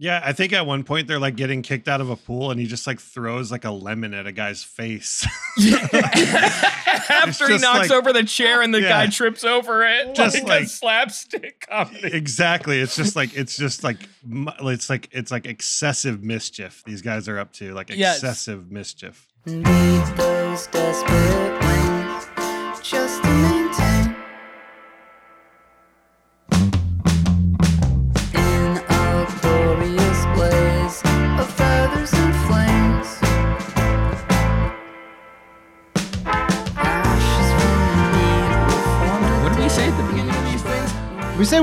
Yeah, I think at one point they're like getting kicked out of a pool and he just like throws like a lemon at a guy's face. After he knocks like- over the chair and the Yeah. guy trips over it, Just like, a like- slapstick comedy. exactly. It's just like it's just like it's like it's like excessive mischief these guys are up to, like Yes. excessive mischief.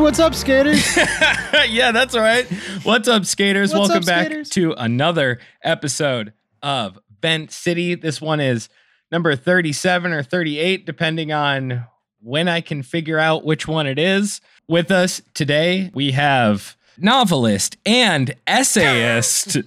"What's up, skaters?" yeah, that's all right. What's up, skaters? What's Welcome up, back skaters? to another episode of Bent City. This one is number 37 or 38, depending on when I can figure out which one it is. With us today, we have novelist and essayist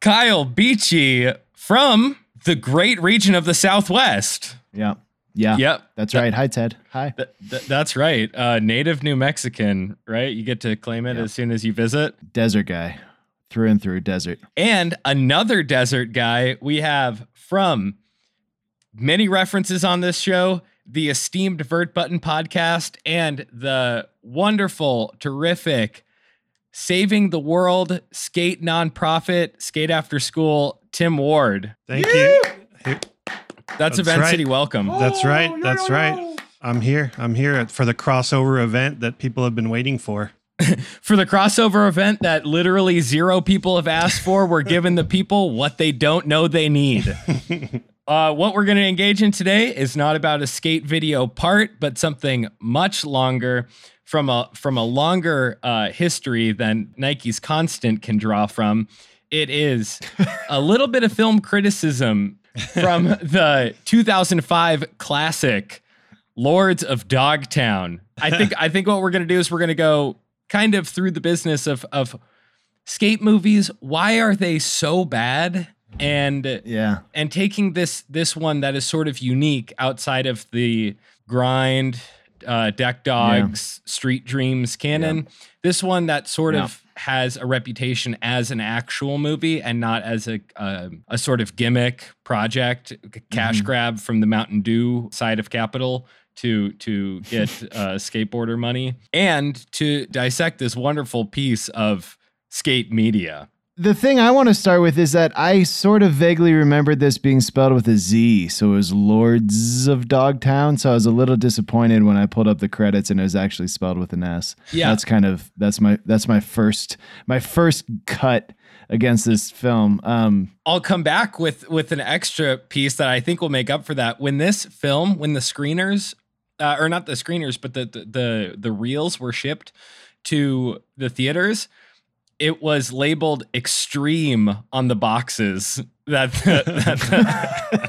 Kyle Beachy from the great region of the Southwest. yeah, yeah, Yep. That's right. Hi, Ted. Hi. Th- th- that's right. Uh, native New Mexican, right? You get to claim it Yeah. as soon as you visit. Desert guy, through and through. Desert. And another desert guy we have from many references on this show, the esteemed Vert Button podcast, and the wonderful, terrific Saving the World skate nonprofit, Skate After School, Tim Ward. Thank you. That's, That's Event right. City Welcome. That's right. That's right. I'm here. I'm here for the crossover event that people have been waiting for. For the crossover event that literally zero people have asked for, we're giving the people what they don't know they need. Uh, what we're going to engage in today is not about a skate video part, but something much longer from a from a longer uh, history than Nike's Constant can draw from. It is a little bit of film criticism from the 2005 classic Lords of Dogtown. I think I think what we're going to do is we're going to go kind of through the business of of skate movies. Why are they so bad? And Yeah. and taking this this one that is sort of unique outside of the grind uh deck dogs street dreams canon this one that sort Yeah. of has a reputation as an actual movie and not as a a, a sort of gimmick project cash Mhm. grab from the mountain dew side of capital to to get uh, skateboarder money and to dissect this wonderful piece of skate media The thing I want to start with is that I sort of vaguely remembered this being spelled with a Z, so it was Lords of Dogtown. So I was a little disappointed when I pulled up the credits and it was actually spelled with an S. Yeah. that's kind of that's my that's my first my first cut against this film. Um, I'll come back with with an extra piece that I think will make up for that. When this film, when the screeners, uh, or not the screeners, but the, the the the reels were shipped to the theaters, it was labeled extreme on the boxes that that, that,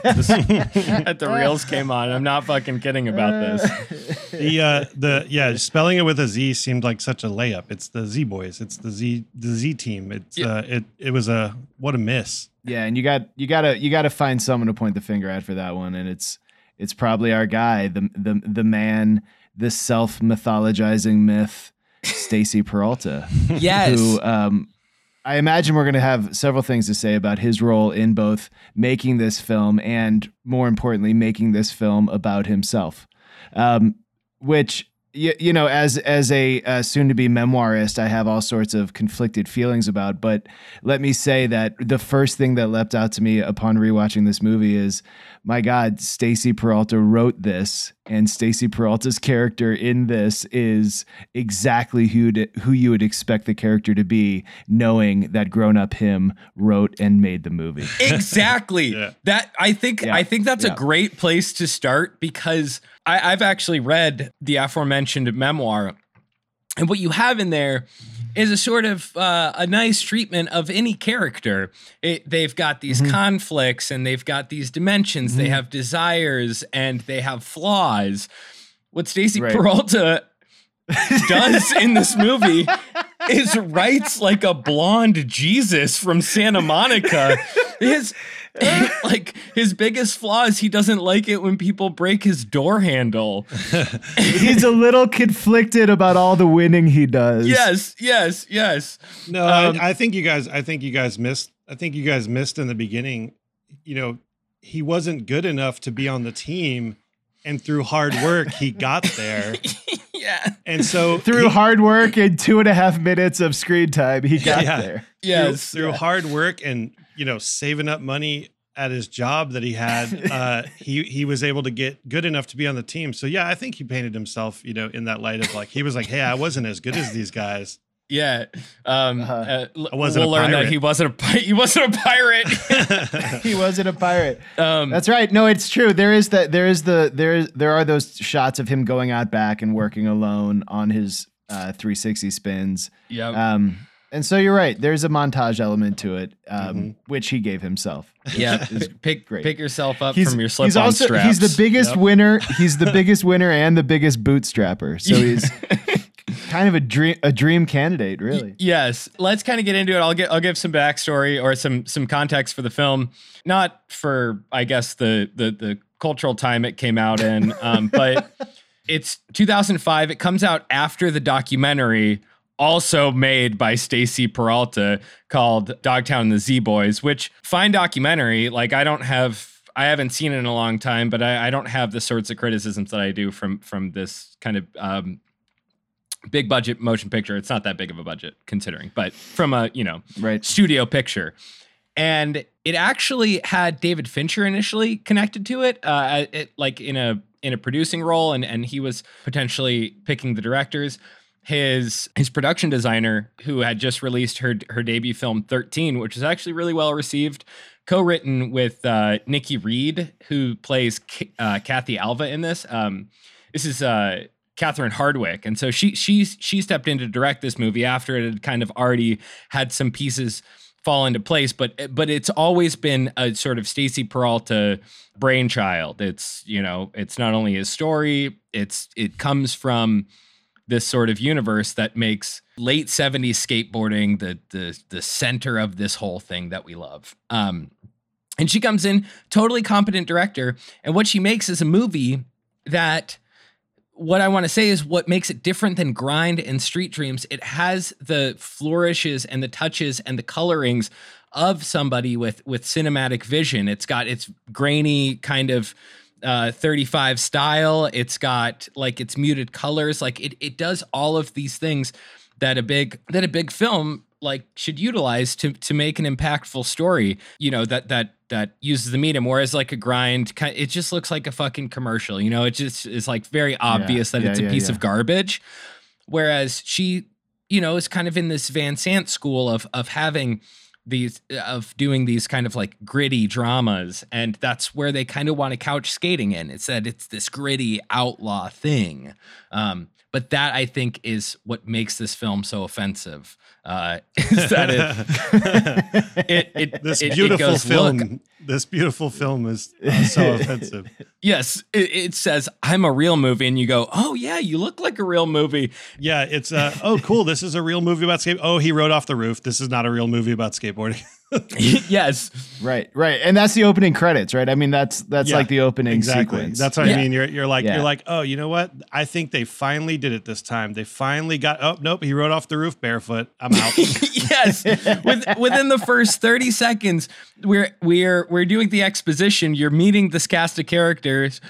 that, that the reels came on. I'm not fucking kidding about this. The uh the yeah, spelling it with a Z seemed like such a layup. It's the Z boys. It's the Z the Z team. It's Yeah. uh it it was a what a miss. Yeah, and you got you gotta you gotta find someone to point the finger at for that one, and it's it's probably our guy, the the the man, the self mythologizing myth, Stacy Peralta, Yes. who um, I imagine we're gonna have several things to say about his role in both making this film and, more importantly, making this film about himself, um, which. You, you know, as as a uh, soon-to-be memoirist, I have all sorts of conflicted feelings about. But let me say that the first thing that leapt out to me upon rewatching this movie is, my God, Stacy Peralta wrote this, and Stacy Peralta's character in this is exactly who who you would expect the character to be, knowing that grown-up him wrote and made the movie. exactly Yeah. that i think Yeah. i think that's Yeah. a great place to start because I, i've actually read the aforementioned memoir and what you have in there is a sort of uh, a nice treatment of any character. It, they've got these conflicts and they've got these dimensions. They have desires and they have flaws. What Stacey Right. Peralta does in this movie is writes like a blonde Jesus from Santa Monica. His like his biggest flaw is he doesn't like it when people break his door handle. He's a little conflicted about all the winning he does. Yes, yes, yes. No, Um, I, I think you guys. I think you guys missed. I think you guys missed in the beginning. You know, he wasn't good enough to be on the team, and through hard work, he got there. Yeah. And so Through he- hard work and two and a half minutes of screen time, he got Yeah. there. through- Yes. through hard work and you know saving up money at his job that he had, uh, he he was able to get good enough to be on the team. So yeah, I think he painted himself, you know, in that light of like he was like, hey, I wasn't as good as these guys. Yeah. Um, Uh-huh. uh, l- I wasn't we'll a learn that pirate. he wasn't a pi- he wasn't a pirate. He wasn't a pirate. um, That's right. No, it's true. There is that. There is the there is there are those shots of him going out back and working alone on his uh, 360 spins. yeah. Um, and so you're right. There's a montage element to it, um, Mhm. which he gave himself. yeah. Pick great. pick yourself up He's, from your slip he's on also straps. he's the biggest Yep. winner. He's the biggest winner and the biggest bootstrapper. So he's kind of a dream a dream candidate, really. Yes, let's kind of get into it. I'll get I'll give some backstory or some some context for the film, not for I guess the the the cultural time it came out in, um, but it's 2005. It comes out after the documentary, also made by Stacy Peralta, called Dogtown and the Z Boys, which fine documentary. Like I don't have. I haven't seen it in a long time, but I, I don't have the sorts of criticisms that I do from from this kind of um, big budget motion picture. It's not that big of a budget considering, but from a, you know, Right. studio picture. And it actually had David Fincher initially connected to it, uh, it like in a in a producing role, and and he was potentially picking the directors. His his production designer, who had just released her her debut film Thirteen, which was actually really well received, co-written with uh, Nikki Reed, who plays K- uh, Kathy Alva in this. Um, this is uh, Catherine Hardwicke, and so she she she stepped in to direct this movie after it had kind of already had some pieces fall into place. But but it's always been a sort of Stacy Peralta brainchild. It's you know it's not only his story. It's it comes from this sort of universe that makes late 70s skateboarding the the the center of this whole thing that we love. Um, and she comes in totally competent director, and what she makes is a movie that what I want to say is what makes it different than Grind and Street Dreams. It has the flourishes and the touches and the colorings of somebody with with cinematic vision. It's got its grainy kind of uh 35 style. It's got like its muted colors. Like it it does all of these things that a big that a big film like should utilize to to make an impactful story you know that that that uses the medium whereas like a grind it just looks like a fucking commercial you know it just is like very obvious that yeah, it's a yeah, piece yeah. of garbage whereas she you know is kind of in this van sant school of of having these of doing these kind of like gritty dramas and that's where they kind of want to couch skating in. It's that it's this gritty outlaw thing. Um but that i think is what makes this film so offensive uh is that it it, it this it- it beautiful goes, film. This beautiful film is uh, so offensive. yes it, it says i'm a real movie and you go oh yeah you look like a real movie Yeah, it's uh oh cool. This is a real movie about skate. Oh, he rode off the roof. This is not a real movie about skateboarding. yes Right, right, and that's the opening credits, right? I mean, that's that's Yeah, like the opening exactly. sequence. That's what Yeah. I mean. You're you're like Yeah. you're like oh you know what? I think they finally did it this time. They finally got. Oh nope, he rode off the roof barefoot. I'm out. yes. With, within the first 30 seconds, we're we're we're doing the exposition. You're meeting this cast of characters,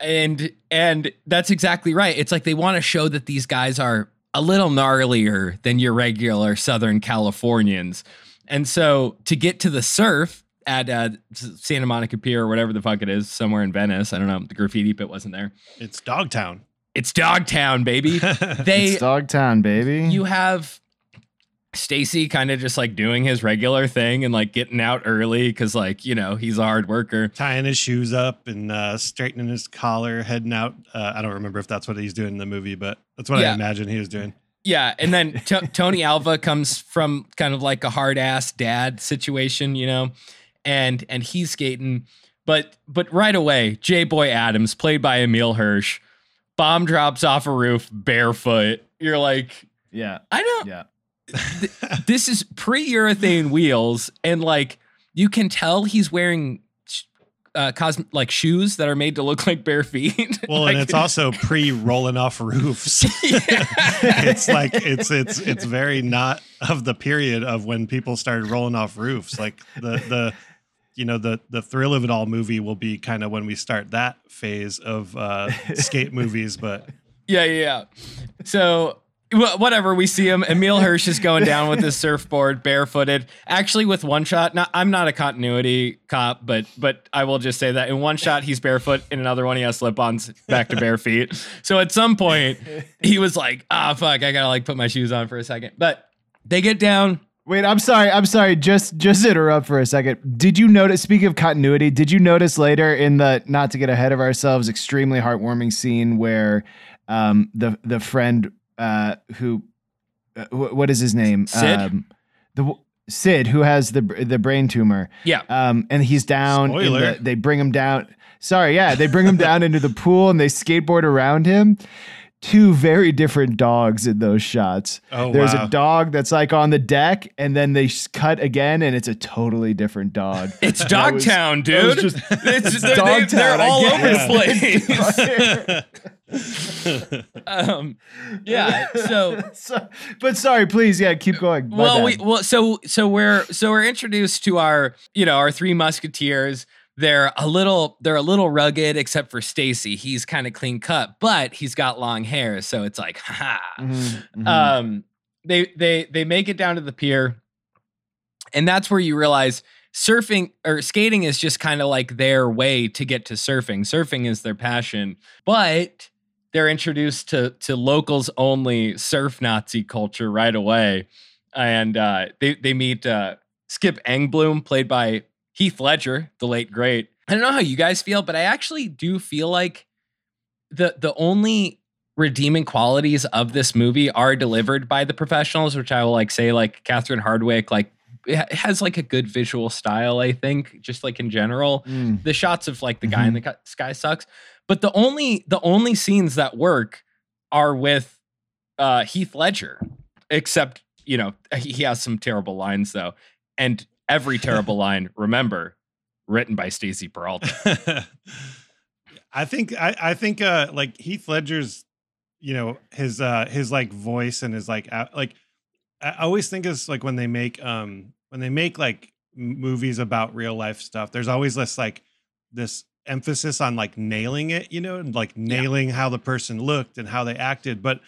and and that's exactly right. It's like they want to show that these guys are a little gnarlier than your regular Southern Californians. And so to get to the surf at uh, Santa Monica Pier or whatever the fuck it is, somewhere in Venice, I don't know, the graffiti pit wasn't there. it's Dogtown. It's Dogtown, baby. They it's Dogtown, baby. you have Stacy kind of just like doing his regular thing and like getting out early because like you know he's a hard worker. Tying his shoes up and uh, straightening his collar, heading out. Uh, I don't remember if that's what he's doing in the movie, but that's what Yeah. I imagine he was doing. Yeah, and then T- Tony Alva comes from kind of like a hard ass dad situation, you know, and and he's skating, but but right away, Jay Boy Adams, played by Emile Hirsch, bomb drops off a roof barefoot. You're like, yeah, I don't. yeah. this is pre-urethane wheels and like you can tell he's wearing uh, cos- like shoes that are made to look like bare feet. Well, Like- and it's also pre rolling off roofs. it's like it's it's it's very not of the period of when people started rolling off roofs. Like the the you know the the thrill of it all movie will be kind of when we start that phase of uh skate movies, but Yeah, yeah, yeah. So whatever, we see him. Emile Hirsch is going down with his surfboard, barefooted. Actually, with one shot, not, I'm not a continuity cop, but but I will just say that in one shot he's barefoot, in another one he has slip-ons back to bare feet. So at some point he was like, "Ah, fuck, I gotta like put my shoes on for a second. But they get down. Wait, I'm sorry. I'm sorry. Just just interrupt for a second. Did you notice? Speaking of continuity, did you notice later in the not to get ahead of ourselves, extremely heartwarming scene where um, the the friend uh, who uh, wh- what is his name? Sid? Um, the Sid who has the the brain tumor. Yeah, Um, and he's down. in Spoiler. the- they bring him down. Sorry, yeah, they bring him down into the pool and they skateboard around him. Two very different dogs in those shots. Oh, There's wow. a dog that's like on the deck, and then they cut again, and it's a totally different dog. it's Dogtown, dude. just- it's, they're, Dogtown, they, are all over the place. um, yeah. So So- but sorry, please, yeah, keep going. My well, we well, so so we're so we're introduced to our you know our three musketeers. They're a little they're a little rugged, except for Stacy. He's kind of clean cut, but he's got long hair, so it's like, ha. Mhm, mhm. Um, they they they make it down to the pier, and that's where you realize surfing or skating is just kind of like their way to get to surfing. Surfing is their passion, but they're introduced to to locals only surf Nazi culture right away, and uh, they they meet uh, Skip Engblom, played by Heath Ledger, the late great. I don't know how you guys feel, but I actually do feel like the the only redeeming qualities of this movie are delivered by the professionals, which I will like say, like Catherine Hardwicke, like it has like a good visual style. I think, just like in general, Mm. the shots of like the guy in the sky sucks. But the only the only scenes that work are with uh, Heath Ledger, except you know he has some terrible lines though, and every terrible line, remember, written by Stacy Peralta. I think I, I think uh like Heath Ledger's you know his uh his like voice and his like out, like I always think is like when they make um when they make like movies about real life stuff there's always this like this emphasis on like nailing it you know and like nailing how the person looked and how they acted but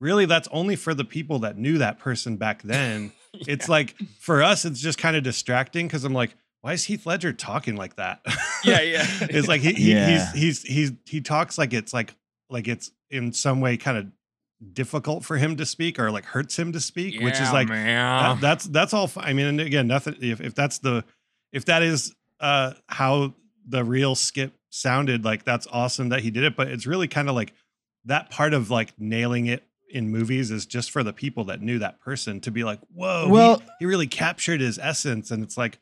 really that's only for the people that knew that person back then it's like for us it's just kind of distracting because i'm like why is heath ledger talking like that Yeah, yeah. it's like he, he Yeah. he's he's he's he talks like it's like like it's in some way kind of difficult for him to speak or like hurts him to speak yeah, which is like man. that, that's that's all fi- i mean and again nothing if, if that's the if that is uh how the real skip sounded like that's awesome that he did it but it's really kind of like that part of like nailing it in movies is just for the people that knew that person to be like whoa Well- he, really captured his essence and it's like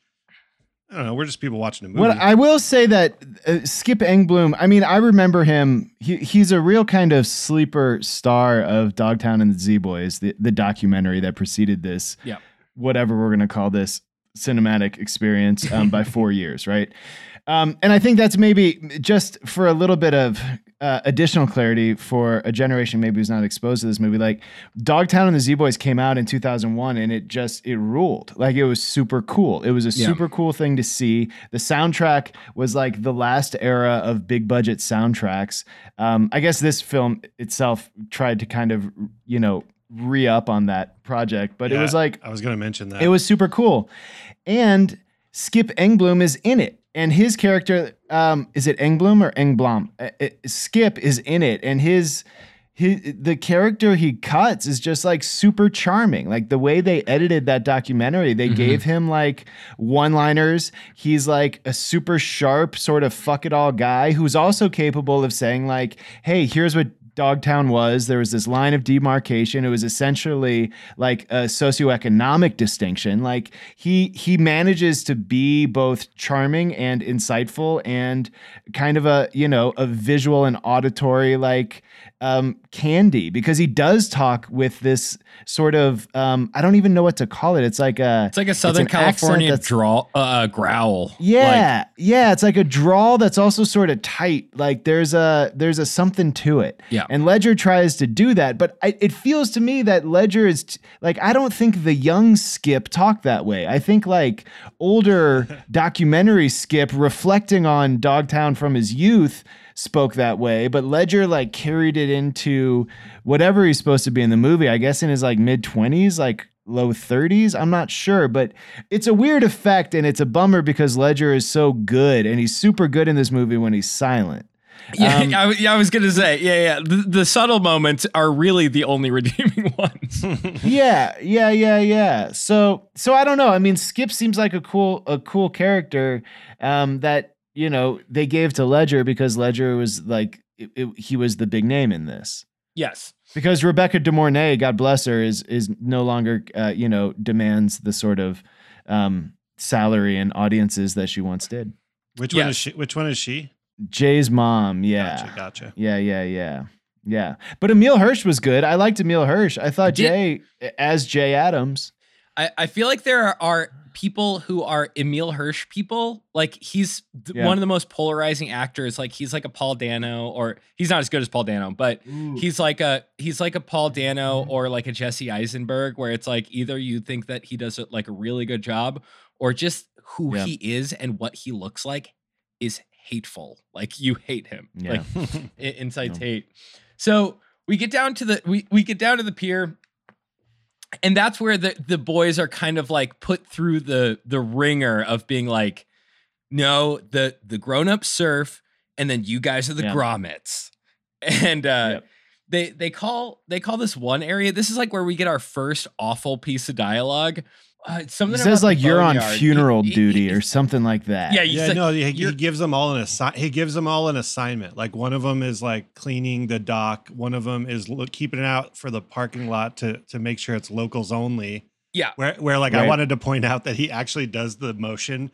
i don't know we're just people watching a movie What I will say that uh, Skip Engblom, I mean, I remember him. He, he's a real kind of sleeper star of Dogtown and the Z Boys, the, the documentary that preceded this. Yep. Whatever we're going to call this cinematic experience um, by four years, right? Um, and I think that's maybe just for a little bit of uh, additional clarity for a generation maybe who's not exposed to this movie. Like Dogtown and the Z Boys came out in 2001 and it just, it ruled. Like it was super cool. It was a Yeah. super cool thing to see. The soundtrack was like the last era of big budget soundtracks. Um, I guess this film itself tried to kind of, you know, re up on that project, but it was like, i was gonna mention that it was super cool. And Skip Engblom is in it. And his character, um, is it Engblom or Engblom? Uh, uh, Skip is in it. And his, his, the character he cuts is just like super charming. Like the way they edited that documentary, they gave him like one liners. He's like a super sharp, sort of fuck it all guy who's also capable of saying, like, hey, here's what Dogtown was. There was this line of demarcation. It was essentially like a socioeconomic distinction. Like he he manages to be both charming and insightful and kind of a you know a visual and auditory like um, candy because he does talk with this sort of um, I don't even know what to call it. It's like a It's like a Southern California that's- draw, uh, growl. Like, yeah, yeah, it's like a drawl that's also sort of tight. Like there's a there's a something to it. Yeah. And Ledger tries to do that, but I, it feels to me that Ledger is t- like I don't think the young Skip talk that way. I think like older documentary Skip reflecting on Dogtown from his youth spoke that way, but Ledger like carried it into whatever he's supposed to be in the movie. I guess in his like mid 20s, like low 30s. I'm not sure, but it's a weird effect and it's a bummer because Ledger is so good and he's super good in this movie when he's silent. Yeah, Um, I, w- yeah, I was gonna say, yeah, yeah. The, the subtle moments are really the only redeeming ones. yeah, yeah, yeah, yeah. So, so I don't know. I mean, Skip seems like a cool, a cool character um, that you know they gave to Ledger because Ledger was like it, it- he was the big name in this. yes, Because Rebecca De Mornay, God bless her, is is no longer uh, you know demands the sort of um, salary and audiences that she once did. Which one is she? Which one is she? Jay's mom, yeah. Gotcha. Gotcha. Yeah, yeah, yeah. Yeah. But Emile Hirsch was good. I liked Emile Hirsch. I thought Did- Jay as Jay Adams. I, I feel like there are people who are Emile Hirsch people. Like he's th- Yeah. one of the most polarizing actors. Like he's like a Paul Dano, or he's not as good as Paul Dano, but he's like a he's like a Paul Dano mm-hmm. or like a Jesse Eisenberg, where it's like either you think that he does a, like a really good job, or just who Yeah. he is and what he looks like is hateful. Like you hate him. Yeah. Like it incites hate. So we get down to the we we get down to the pier, and that's where the the boys are kind of like put through the the ringer of being like, no, the the grown up surf, and then you guys are the Yeah. grommets, and uh, Yep. they they call they call this one area. This is like where we get our first awful piece of dialogue. Uh, it's He says like you're on boneyard. He- funeral he- duty he- or something like that. Yeah, yeah, like, no, he, he gives them all an assi- He gives them all an assignment. Like one of them is like cleaning the dock. One of them is look, keeping it out for the parking lot to to make sure it's locals only. Yeah. Where where like I wanted to point out that he actually does the motion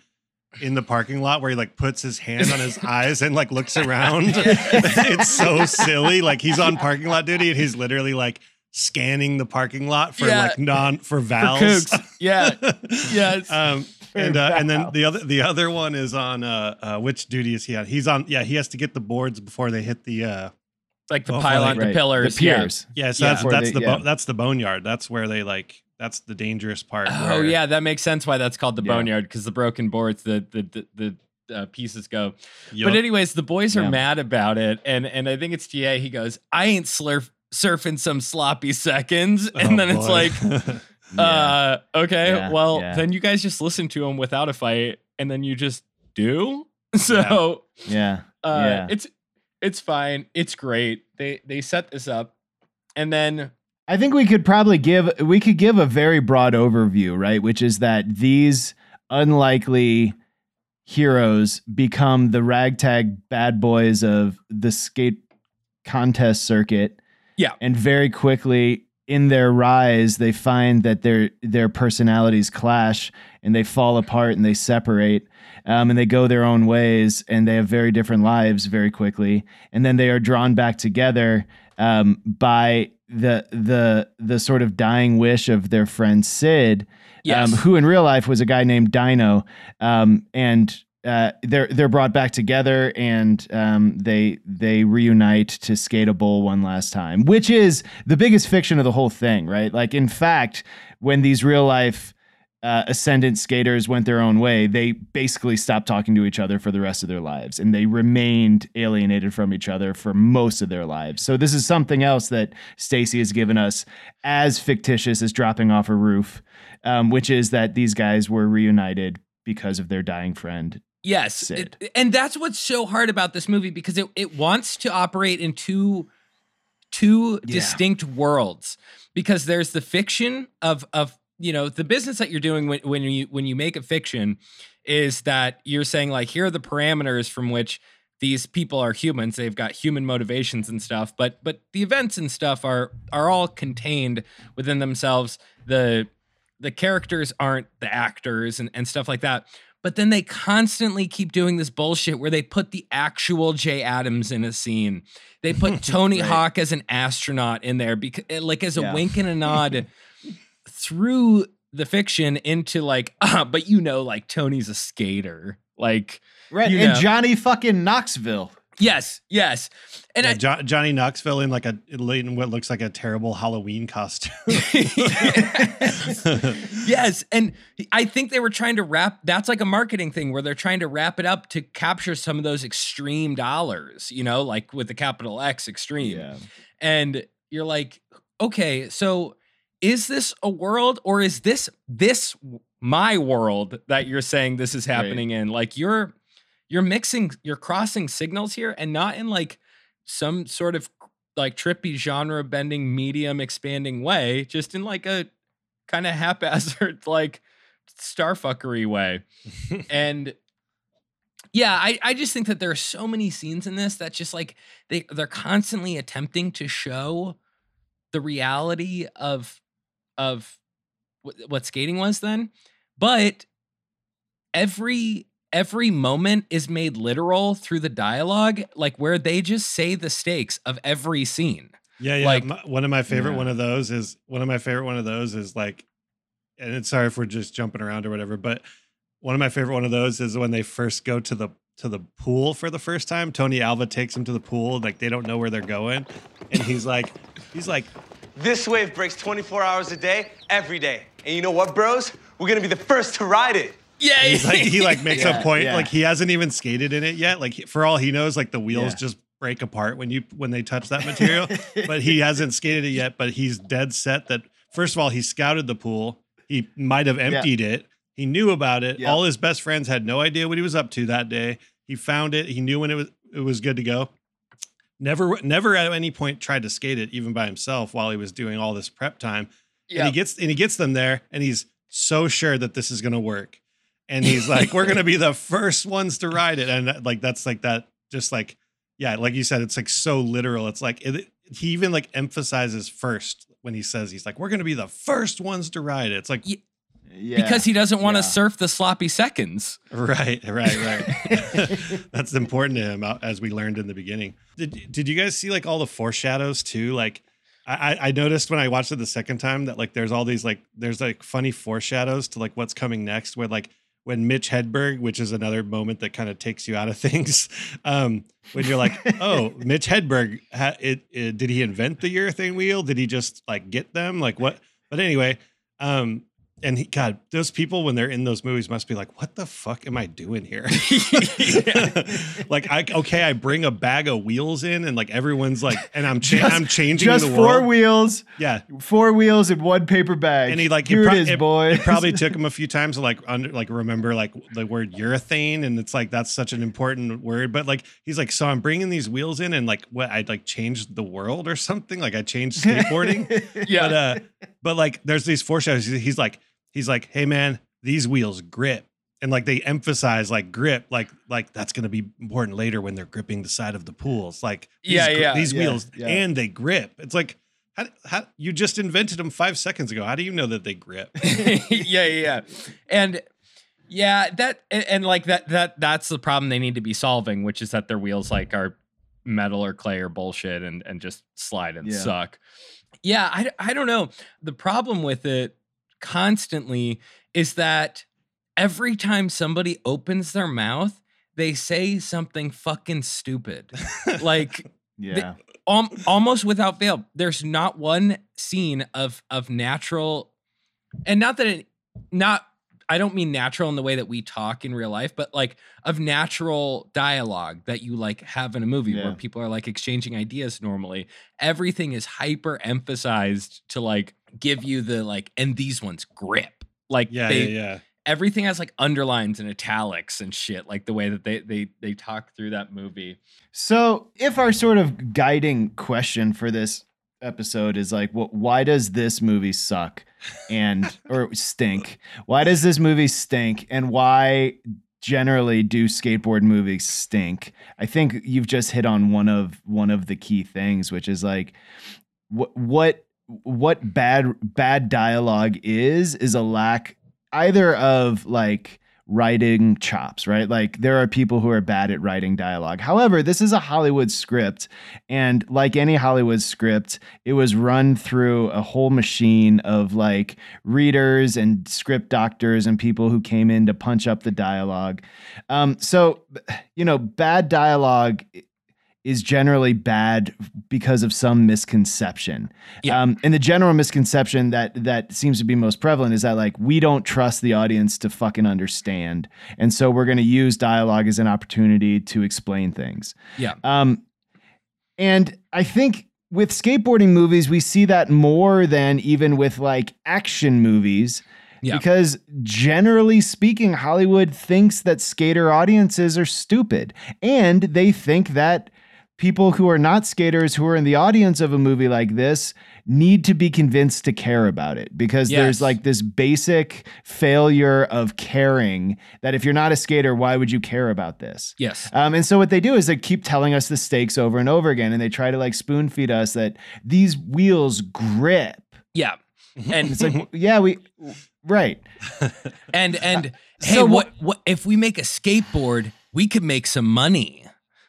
in the parking lot where he like puts his hand on his eyes and like looks around. it's so silly. Like he's on parking lot duty and he's literally like scanning the parking lot for Yeah. like non for for valves. kooks. Yeah, yes. Um, and uh, and then the other the other one is on uh, uh which duty is he on? He's on yeah he has to get the boards before they hit the uh like the Oh, pylon, right, the pillars, The yeah. piers. yeah so Yeah. that's Before that's they- the yeah. bo- that's the boneyard that's where they like that's the dangerous part. Oh where- yeah, that makes sense why that's called the Yeah. boneyard because the broken boards, the the the, the uh, pieces go. Yup. But anyways, the boys are Yeah. mad about it, and and I think it's GA. He goes, "I ain't slurf surfing some sloppy seconds," and Oh, then it's boy. like, Yeah. uh, okay, Yeah, well yeah. then you guys just listen to him without a fight, and then you just do. So yeah. uh, Yeah. it's it's fine, it's great. They they set this up, and then I think we could probably give we could give a very broad overview, right? Which is that these unlikely heroes become the ragtag bad boys of the skate contest circuit. Yeah. And very quickly in their rise, they find that their their personalities clash and they fall apart and they separate. Um, and they go their own ways and they have very different lives very quickly. And then they are drawn back together um, by the the the sort of dying wish of their friend Sid, yes, um, who in real life was a guy named Dino, um, and uh, they're they're brought back together and um, they they reunite to skate a bowl one last time, which is the biggest fiction of the whole thing, right? Like in fact, when these real life uh, ascendant skaters went their own way, they basically stopped talking to each other for the rest of their lives, and they remained alienated from each other for most of their lives. So this is something else that Stacy has given us as fictitious as dropping off a roof, um, which is that these guys were reunited because of their dying friend. Yes, it- and that's what's so hard about this movie because it, it wants to operate in two two Yeah. distinct worlds because there's the fiction of of you know the business that you're doing when, when you when you make a fiction is that you're saying like here are the parameters from which these people are humans. They've got human motivations and stuff but but the events and stuff are are all contained within themselves. The the characters aren't the actors and, and stuff like that but then they constantly keep doing this bullshit where they put the actual Jay Adams in a scene. They put Tony Right. Hawk as an astronaut in there because like as a Yeah. wink and a nod through the fiction into like ah, but you know like Tony's a skater. Like Right. You and know. Johnny fucking Knoxville. Yes, yes. And Yeah, I, Jo- Johnny Knoxville in like a in what looks like a terrible Halloween costume. yes and i think they were trying to wrap that's like a marketing thing where they're trying to wrap it up to capture some of those extreme dollars you know like with the capital x extreme Yeah. and you're like okay so is this a world or is this this my world that you're saying this is Right. happening in like you're you're mixing you're crossing signals here and not in like some sort of like trippy genre bending medium expanding way just in like a kind of haphazard like starfuckery way. And yeah I, I just think that there are so many scenes in this that just like they they're constantly attempting to show the reality of of what skating was then but every every moment is made literal through the dialogue like where they just say the stakes of every scene Yeah, yeah. Like- my, one of my favorite Yeah. one of those is one of my favorite one of those is like, and it's sorry if we're just jumping around or whatever, but one of my favorite one of those is when they first go to the to the pool for the first time. Tony Alva takes him to the pool, like they don't know where they're going, and he's like, he's like, This wave breaks 24 hours a day, every day. And you know what, bros? We're gonna be the first to ride it. Yeah he's like he like makes Yeah, a point, yeah. like he hasn't even skated in it yet. Like for all he knows, like the wheels Yeah. just break apart when you when they touch that material. but he hasn't skated it yet. But he's dead set that first of all, he scouted the pool. He might have emptied it. He knew about it. All his best friends had no idea what he was up to that day. He found it. He knew when it was it was good to go. Never never at any point tried to skate it even by himself while he was doing all this prep time. And yeah he gets and he gets them there and he's so sure that this is going to work. And he's like, we're going to be the first ones to ride it. And like, that's like that, just like, yeah, like you said, it's like so literal. It's like, it, he even like emphasizes first when he says, he's like, we're going to be the first ones to ride it. It's like, Yeah. because he doesn't want to Yeah. surf the sloppy seconds right, right, right. that's important to him uh, as we learned in the beginning. Did, did you guys see like all the foreshadows too? Like, I, I- I noticed when I watched it the second time that like there's all these like there's like funny foreshadows to like what's coming next. Where like when Mitch Hedberg, which is another moment that kind of takes you out of things, um, when you're like, oh, Mitch Hedberg, ha, it, it did he invent the urethane wheel? Did he just like get them? Like what? But anyway, um, and he, God, those people when they're in those movies must be like, what the fuck am I doing here? like, I okay, I bring a bag of wheels in, and like everyone's like, and I'm cha- Just- I'm changing just the four wheels, yeah, four wheels in one paper bag. and he like here it, pro- it is, boy. It probably took him a few times to like under like remember like the word urethane, and it's like that's such an important word. But like he's like, so I'm bringing these wheels in, and like what I'd like changed the world or something. Like I changed skateboarding. yeah But uh, but like there's these foreshadows. He's like he's like, hey man, these wheels grip. And like they emphasize like grip, like like that's gonna be important later when they're gripping the side of the pools. Like these, Yeah, yeah. these Yeah, wheels yeah. and they grip. It's like how, how you just invented them five seconds ago. How do you know that they grip? yeah, yeah, yeah. And yeah, that and, and like that that that's the problem they need to be solving, which is that their wheels like are metal or clay or bullshit and and just slide and Yeah. suck. Yeah, I I don't know. The problem with it constantly is that every time somebody opens their mouth, they say something fucking stupid. like yeah. um, almost without fail there's not one scene of of natural and not that it not i don't mean natural in the way that we talk in real life but like of natural dialogue that you like have in a movie Yeah. where people are like exchanging ideas normally everything is hyper emphasized to like give you the like and these ones grip like Yeah, they, yeah, yeah. everything has like underlines and italics and shit like the way that they they they talk through that movie So, if our sort of guiding question for this episode is like, wh- why does this movie suck and or stink? Why does this movie stink? And why generally do skateboard movies stink. I think you've just hit on one of one of the key things, which is like what what what bad bad dialogue is is a lack either of like writing chops, right? Like there are people who are bad at writing dialogue. However, this is a Hollywood script and like any Hollywood script, it was run through a whole machine of like readers and script doctors and people who came in to punch up the dialogue. Um so you know, bad dialogue is generally bad because of some misconception. Yeah. Um, and the general misconception that that seems to be most prevalent is that like we don't trust the audience to fucking understand, and so we're going to use dialogue as an opportunity to explain things. Yeah. Um, and I think with skateboarding movies, we see that more than even with like action movies. Yeah. Because generally speaking, Hollywood thinks that skater audiences are stupid. And they think that people who are not skaters who are in the audience of a movie like this need to be convinced to care about it because Yes. there's like this basic failure of caring that if you're not a skater, why would you care about this? Yes. Um, and so what they do is they keep telling us the stakes over and over again, and they try to like spoon feed us that these wheels grip. Yeah. And It's like, yeah, we, right, and and hey, So what what if we make a skateboard, we could make some money.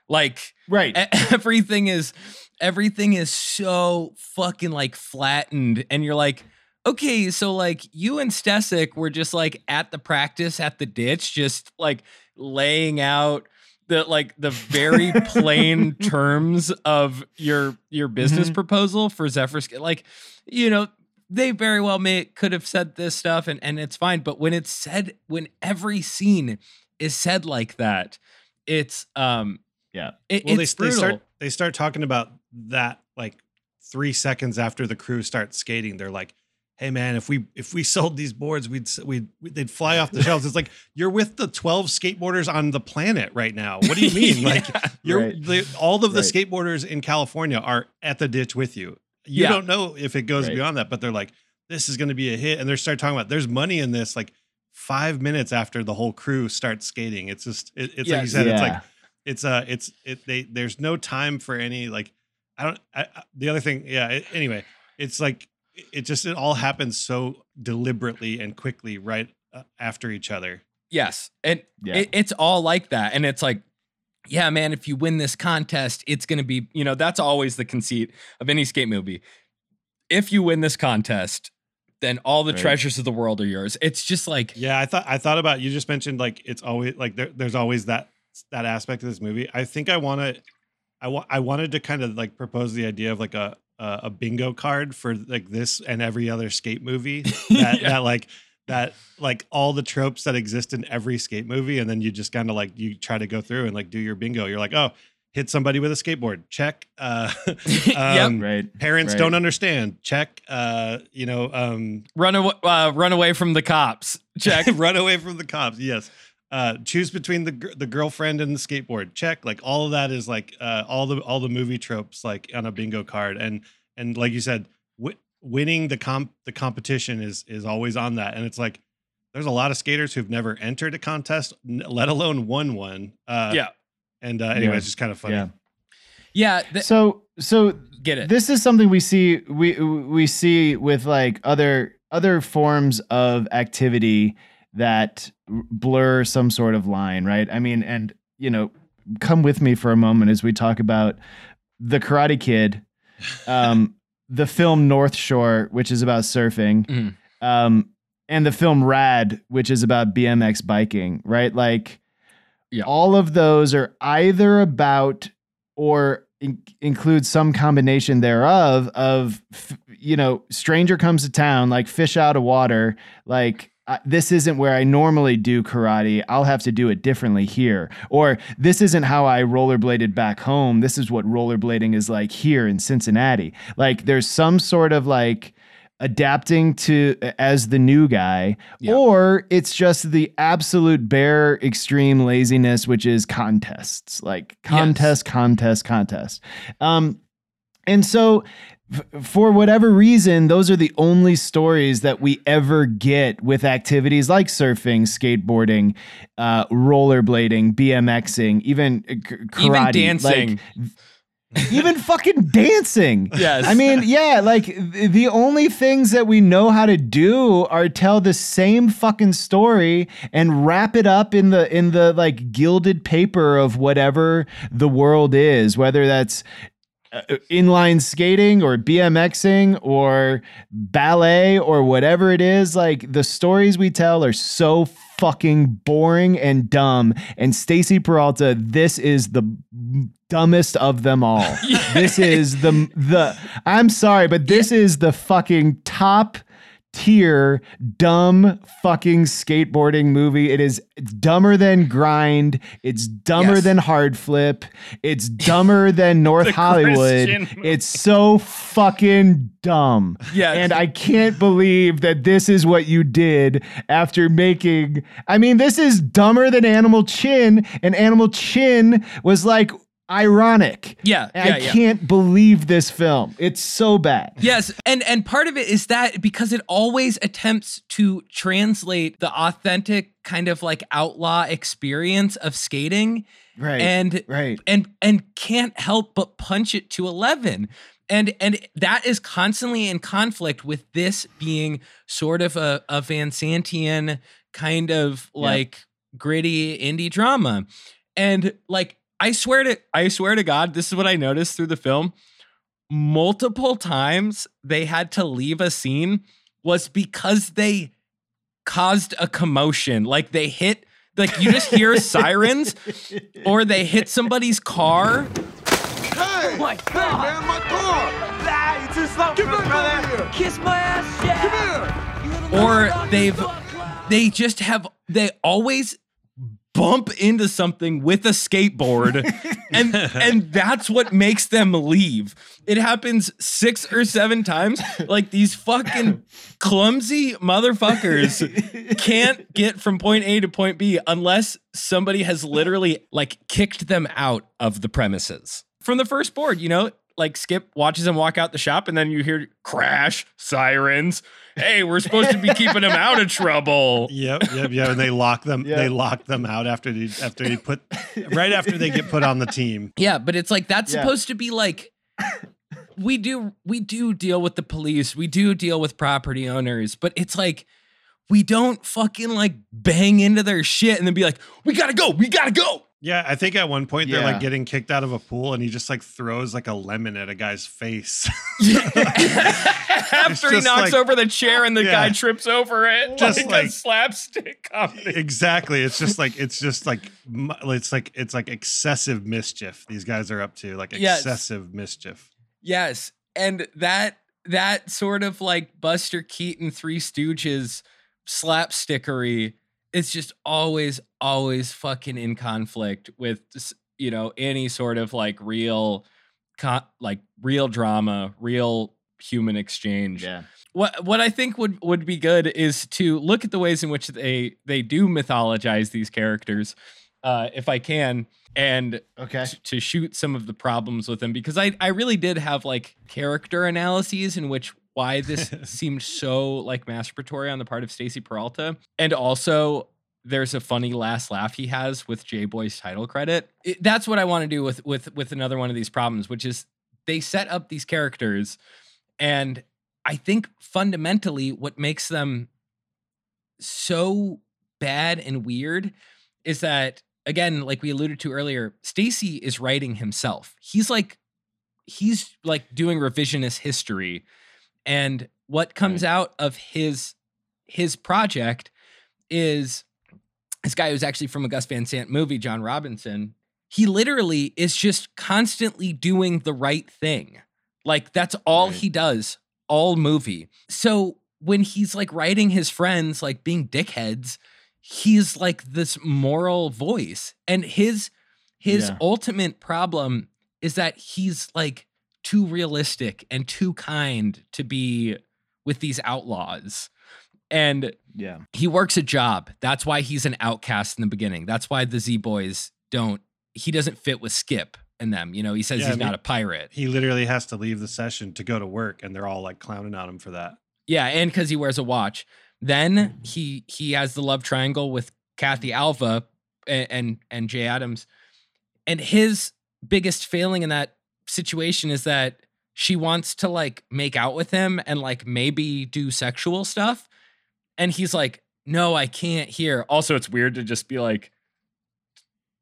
Like right, everything is everything is so fucking like flattened and you're like okay so like you and Stecyk were just like at the practice at the ditch just like laying out the like the very plain terms of your your business Mm-hmm. proposal for Zephyr like you know they very well may could have said this stuff and and it's fine but when it's said when every scene is said like that it's um yeah, it, well, they, they start they start talking about that like three seconds after the crew starts skating. They're like, "Hey, man, if we if we sold these boards, we'd s- we'd they'd fly off the shelves." It's like you're with the twelve skateboarders on the planet right now. What do you mean? Like you're Right. the, all of the Right. skateboarders in California are at the ditch with you. You Yeah. don't know if it goes Right. beyond that, but they're like, "This is going to be a hit," and they start talking about there's money in this. Like five minutes after the whole crew starts skating, it's just it, it's like you said, it's like it's uh it's it they there's no time for any like i don't I, I- the other thing yeah it, anyway it's like it- it just it all happens so deliberately and quickly right uh, after each other Yes. And Yeah. it, it's all like that. And it's like, yeah, man, if you win this contest, it's going to be, you know, that's always the conceit of any skate movie. If you win this contest, then all the Right. treasures of the world are yours. It's just like, yeah i thought i thought about you just mentioned like it's always like there, there's always that that aspect of this movie i think i want to i want i wanted to kind of like propose the idea of like a a, a bingo card for like this and every other skate movie that, Yeah. that like that like all the tropes that exist in every skate movie and then you just kind of like you try to go through and like do your bingo you're like oh hit somebody with a skateboard check uh Yep. um, right. parents Right. don't understand check uh you know um run away, uh, run away from the cops. Check. run away from the cops yes uh choose between the the girlfriend and the skateboard check like all of that is like uh all the all the movie tropes like on a bingo card and and like you said wi- winning the comp the competition is is always on that and it's like there's a lot of skaters who've never entered a contest n- let alone won one uh yeah. and uh anyway Yeah. it's just kind of funny Yeah. Yeah. th- So so get it. this is something we see we we see with like other other forms of activity that blur some sort of line, right? I mean, and you know, come with me for a moment as we talk about the Karate Kid, um, the film North Shore, which is about surfing, Mhm. um, and the film Rad, which is about BMX biking, right? Like, Yeah. all of those are either about or in- include some combination thereof of f- you know stranger comes to town like fish out of water like uh, this isn't where I normally do karate. I'll have to do it differently here. Or this isn't how I rollerbladed back home. This is what rollerblading is like here in Cincinnati. Like there's some sort of like adapting to as the new guy Yeah. or it's just the absolute bare extreme laziness which is contests like contest contest contest um and so for whatever reason, those are the only stories that we ever get with activities like surfing, skateboarding, uh, rollerblading, BMXing, even uh, karate, Even like, dancing. even fucking dancing. Yes. I mean, yeah, like the only things that we know how to do are tell the same fucking story and wrap it up in the in the like gilded paper of whatever the world is, whether that's Uh, inline skating or BMXing or ballet or whatever it is, like the stories we tell are so fucking boring and dumb. And Stacy Peralta, this is the dumbest of them all. This is the the I'm sorry, but this is the fucking top tier dumb fucking skateboarding movie. It is dumber than Grind. It's dumber Yes. than Hard Flip. It's dumber than North Hollywood. It's so fucking dumb. Yes. And I can't believe that this is what you did after making I mean, this is dumber than Animal Chin, and Animal Chin was like ironic. Yeah, yeah, I yeah. can't believe this film. It's so bad. Yes, and and part of it is that because it always attempts to translate the authentic kind of like outlaw experience of skating Right. and right. and and can't help but punch it to 11 and and that is constantly in conflict with this being sort of a, a van santian kind of like gritty indie drama and like i swear to i swear to god this is what i noticed through the film multiple times they had to leave a scene was because they caused a commotion like they hit like you just hear sirens or they hit somebody's car Hey! my Hey, God. man, my car! Ah, you're too slow Get for back brother. here. Kiss my ass, yeah. Come here! or they've they just have they always bump into something with a skateboard and and that's what makes them leave. It happens six or seven times. Like these fucking clumsy motherfuckers can't get from point a to point b unless somebody has literally like kicked them out of the premises. From the first board you know like skip watches them walk out the shop and then you hear crash sirens hey we're supposed to be keeping them out of trouble Yep, yep, yep. And they lock them. Yeah. They lock them out after they after they put right after they get put on the team. Yeah, but it's like that's Yeah. supposed to be like we do we do deal with the police, we do deal with property owners, but it's like we don't fucking like bang into their shit and then be like, we gotta go, we gotta go. Yeah, I think at one point they're like getting kicked out of a pool, and he just like throws like a lemon at a guy's face. After he knocks like- over the chair and the Yeah. guy trips over it, Just like, a like- slapstick comedy. exactly. It's just like it's just like it's like it's like excessive mischief. These guys are up to like Yes. excessive mischief. Yes, and that that sort of like Buster Keaton Three Stooges slapstickery is just always always fucking in conflict with you know any sort of like real co- like real drama, real human exchange. Yeah. What what I think would would be good is to look at the ways in which they they do mythologize these characters, uh, if I can, and Okay. t- to shoot some of the problems with them because I I really did have like character analyses in which why this seemed so like masturbatory on the part of Stacy Peralta, and also there's a funny last laugh he has with Jay Boy's title credit. It- that's what I want to do with with with another one of these problems, which is they set up these characters, and I think fundamentally what makes them so bad and weird is that again like we alluded to earlier stacy is writing himself he's like he's like doing revisionist history and what comes out of his his project is this guy who's actually from a gus van sant movie john robinson he literally is just constantly doing the right thing like that's all Right. he does all movie so when he's like writing his friends like being dickheads he's like this moral voice and his his Yeah. ultimate problem is that he's like too realistic and too kind to be with these outlaws and Yeah. he works a job that's why he's an outcast in the beginning that's why the z boys don't he doesn't fit with skip and them. You know, he says Yeah, he's I mean- not a pirate. He literally has to leave the session to go to work, and they're all like clowning on him for that. Yeah, and because he wears a watch. Then he he has the love triangle with Kathy Alva and, and and Jay Adams, and his biggest failing in that situation is that she wants to like make out with him and like maybe do sexual stuff, and he's like, "No, I can't." hear. also, it's weird to just be like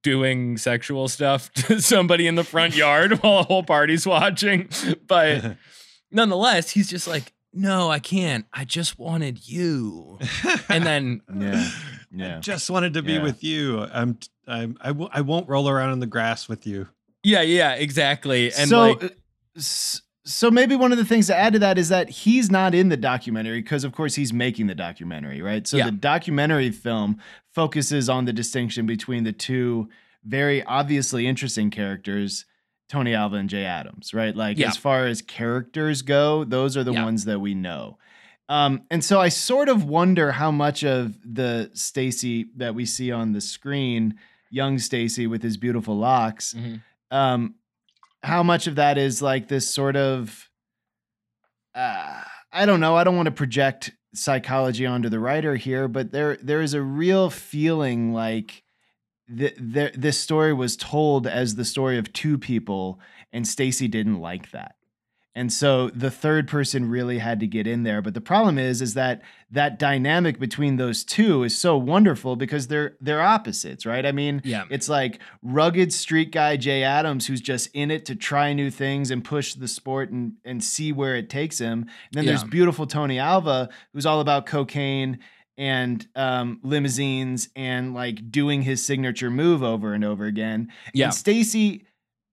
doing sexual stuff to somebody in the front yard while a whole party's watching, but nonetheless, he's just like, no, I can't. I just wanted you. And then, Yeah. I just wanted to be Yeah. with you. I'm. I'm. I, w- I won't roll around in the grass with you. yeah, yeah, exactly. And so, like, uh, s- so maybe one of the things to add to that is that he's not in the documentary because, of course, he's making the documentary, right? So Yeah. the documentary film focuses on the distinction between the two very obviously interesting characters, Tony Alva and Jay Adams, right? Like Yeah. as far as characters go, those are the Yeah. ones that we know. Um, and so I sort of wonder how much of the Stacy that we see on the screen, young Stacy with his beautiful locks, Mhm. um, how much of that is like this sort of uh, I don't know. I don't want to project psychology onto the writer here, but there there is a real feeling like th- th- this story was told as the story of two people, and Stacy didn't like that. And so the third person really had to get in there. But the problem is, is that that dynamic between those two is so wonderful because they're they're opposites, right? I mean, Yeah. it's like rugged street guy Jay Adams who's just in it to try new things and push the sport and and see where it takes him. And then there's beautiful Tony Alva who's all about cocaine and um, limousines and like doing his signature move over and over again. Yeah. And Stacy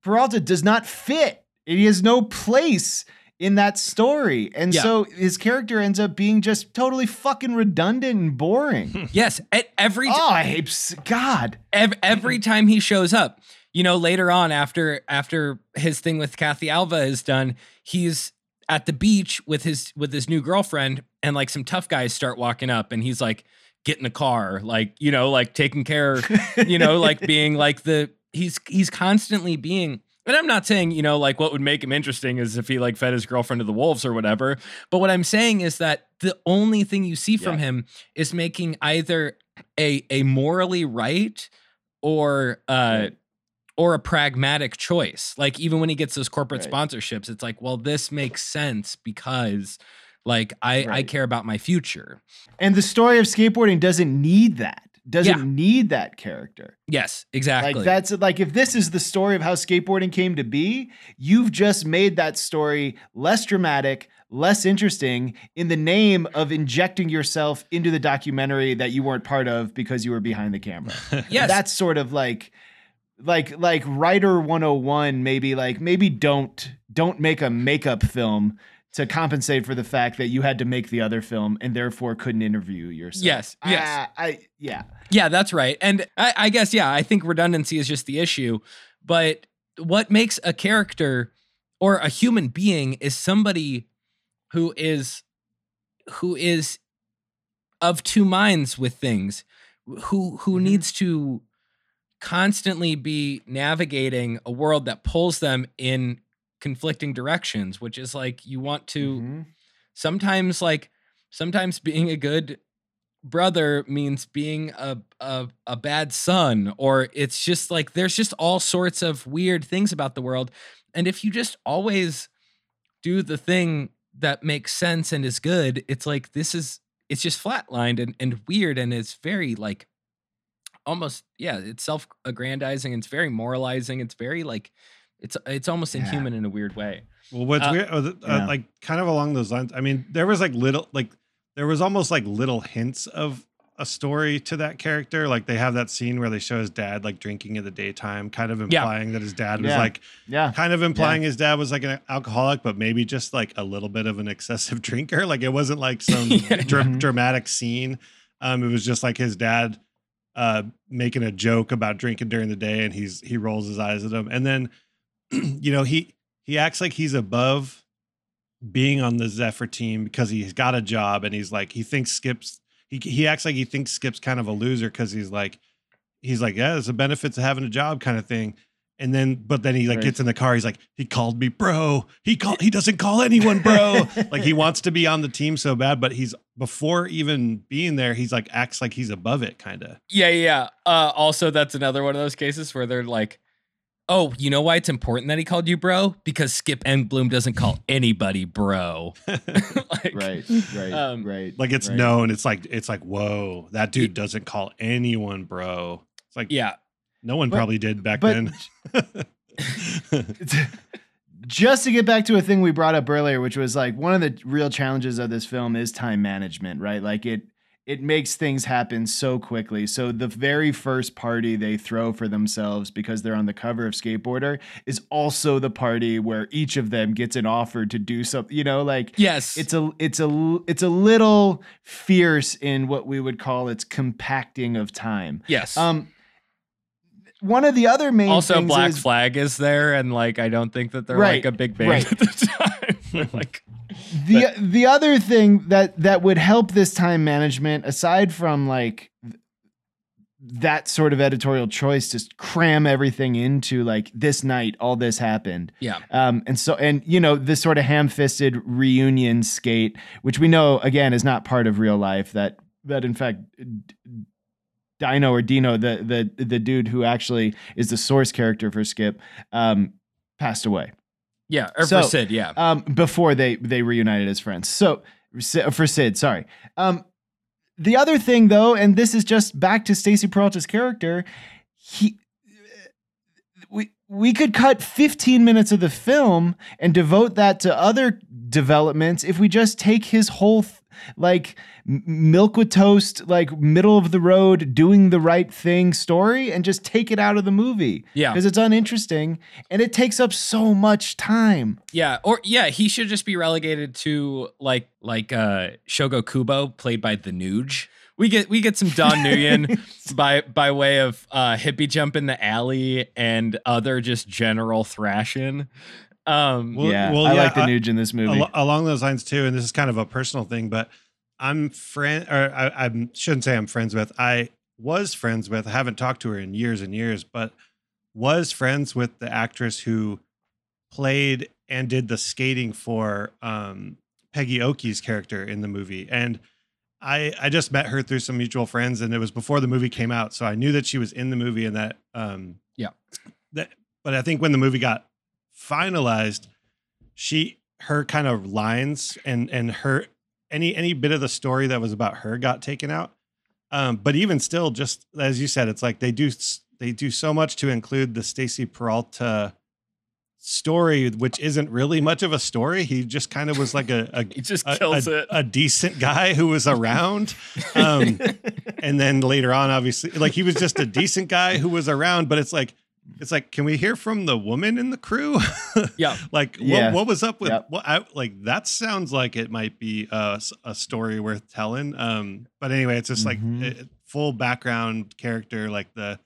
Peralta does not fit. He has no place in that story. And Yeah. so his character ends up being just totally fucking redundant and boring. yes, at every oh, I hate God. ev- every time he shows up you know later on after after his thing with kathy alva is done he's at the beach with his with his new girlfriend and like some tough guys start walking up and he's like get in the car like you know like taking care you know like being like the he's he's constantly being and I'm not saying, you know, like what would make him interesting is if he like fed his girlfriend to the wolves or whatever. But what I'm saying is that the only thing you see from Yeah. him is making either a a morally right or uh Right. or a pragmatic choice. Like even when he gets those corporate Right. sponsorships, it's like, well, this makes sense because like I I care about my future. And the story of skateboarding doesn't need that. Doesn't Yeah. need that character. Yes, exactly. Like that's like if this is the story of how skateboarding came to be, you've just made that story less dramatic, less interesting in the name of injecting yourself into the documentary that you weren't part of because you were behind the camera. yes. That's sort of like like like writer 101 maybe like maybe don't don't make a makeup film to compensate for the fact that you had to make the other film and therefore couldn't interview yourself. Yes, yes. Ah, I yeah. Yeah, that's right. And I, I guess, yeah, I think redundancy is just the issue. But what makes a character or a human being is somebody who is who is of two minds with things, who who Mhm. needs to constantly be navigating a world that pulls them in conflicting directions, which is like you want to Mhm. sometimes like sometimes being a good brother means being a, a a bad son or it's just like there's just all sorts of weird things about the world and if you just always do the thing that makes sense and is good it's like this is it's just flatlined and, and weird and it's very like almost yeah it's self-aggrandizing it's very moralizing it's very like it's it's almost Yeah. inhuman in a weird way Well, what's Uh, weird, uh, uh, yeah. like kind of along those lines. I mean, there was like little, like there was almost like little hints of a story to that character. Like they have that scene where they show his dad like drinking in the daytime, kind of Yeah. implying that his dad was Yeah. like, Yeah. kind of implying his dad was like an alcoholic, but maybe just like a little bit of an excessive drinker. Like it wasn't like some Yeah. dra- Mhm. dramatic scene. Um, it was just like his dad uh making a joke about drinking during the day and he's he rolls his eyes at him and then you know he he acts like he's above being on the Zephyr team because he's got a job and he's like he thinks Skip's he he acts like he thinks Skip's kind of a loser because he's like he's like yeah there's a benefits of having a job kind of thing And then, but then he like Right. gets in the car. He's like, he called me bro. He call he doesn't call anyone bro. like he wants to be on the team so bad, but he's before even being there, he's like acts like he's above it, kind of. Yeah, yeah. yeah. Uh, also, that's another one of those cases where they're like, "Oh, you know why it's important that he called you bro? Because Skip Engblom doesn't call anybody bro." like, Right, right, Um, right. Like it's right. known. It's like it's like whoa, that dude doesn't call anyone bro. It's like Yeah, no one But- probably did back but- then. just to get back to a thing we brought up earlier, which was like one of the real challenges of this film is time management, right? Like it it makes things happen so quickly. So the very first party they throw for themselves because they're on the cover of Skateboarder is also the party where each of them gets an offer to do something, you know, like yes, it's a it's a it's a little fierce in what we would call its compacting of time. yes. Um one of the other main also, Black is, Flag is there, and like I don't think that they're Right, like a big band right. at the time. They're like, the the other thing that that would help this time management aside from like that sort of editorial choice just cram everything into like this night all this happened yeah, um and so and you know this sort of ham-fisted reunion skate which we know again is not part of real life that that in fact Dino or Dino the the the dude who actually is the source character for Skip um passed away yeah, or So, for Sid, yeah, um, before they they reunited as friends. So for Sid, sorry. Um, the other thing though, and this is just back to Stacy Peralta's character, he we we could cut 15 minutes of the film and devote that to other developments if we just take his whole like m- milk with toast like middle of the road doing the right thing story and just take it out of the movie Yeah. because it's uninteresting and it takes up so much time yeah, or yeah, he should just be relegated to like like uh Shogo Kubo, played by the Nuge. We get we get some Don Nguyen by by way of uh hippie jump in the alley and other just general thrashing. Um Well, yeah, well, I yeah, like the I- Nuge in this movie. Al- along those lines too, and this is kind of a personal thing, but I'm friend, or I, I shouldn't say I'm friends with. I was friends with. I haven't talked to her in years and years, but was friends with the actress who played and did the skating for um, Peggy Oki's character in the movie, and I I just met her through some mutual friends, and it was before the movie came out, so I knew that she was in the movie and that um Yeah. that. But I think when the movie got finalized, she her kind of lines and and her any any bit of the story that was about her got taken out. Um, but even still, just as you said, it's like they do they do so much to include the Stacy Peralta story, which isn't really much of a story. He just kind of was like a a, he just a, kills a- it. a decent guy who was around. Um, and then later on, obviously, like he was just a decent guy who was around. But it's like it's like, can we hear from the woman in the crew? yeah. like Yeah. what, what was up with Yep. what I, like that sounds like it might be a, a story worth telling um but anyway it's just like Mhm. it- full background character like the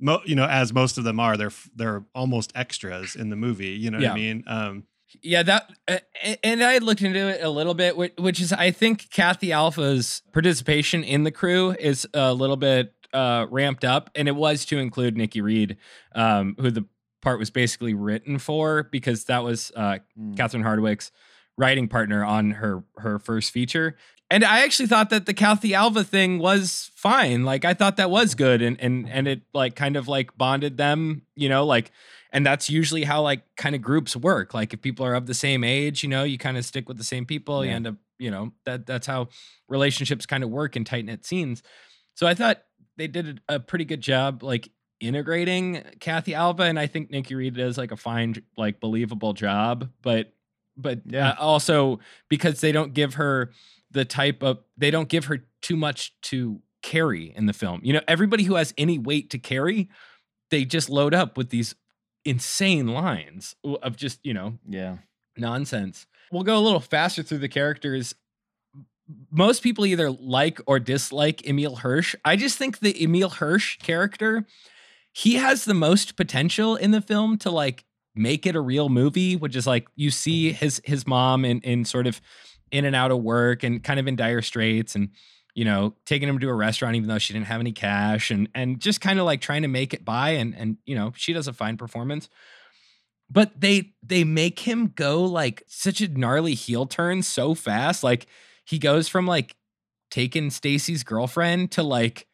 mo- you know as most of them are they're they're almost extras in the movie you know what i mean um Yeah, that uh, and I looked into it a little bit, which, which is I think Kathy Alva's participation in the crew is a little bit uh, ramped up, and it was to include Nikki Reed, um, who the part was basically written for because that was uh, Mm. Catherine Hardwicke's writing partner on her her first feature. And I actually thought that the Kathy Alva thing was fine. Like I thought that was good and and and it like kind of like bonded them, you know, like and that's usually how like kind of groups work. Like if people are of the same age, you know, you kind of stick with the same people, you end up, you know, that that's how relationships kind of work in tight-knit scenes. So I thought they did a pretty good job like integrating Kathy Alva and I think Nikki Reed does like a fine like believable job, but but Yeah. uh, also because they don't give her the type of they don't give her too much to carry in the film. You know, everybody who has any weight to carry, they just load up with these insane lines of just, you know, yeah. nonsense. We'll go a little faster through the characters. Most people either like or dislike Emile Hirsch. I just think the Emile Hirsch character, he has the most potential in the film to like make it a real movie, which is like you see mm-hmm. his his mom in in sort of in and out of work and kind of in dire straits and you know, taking him to a restaurant even though she didn't have any cash and and just kind of like trying to make it by and and you know, she does a fine performance. But they they make him go like such a gnarly heel turn so fast. Like he goes from like taking Stacy's girlfriend to like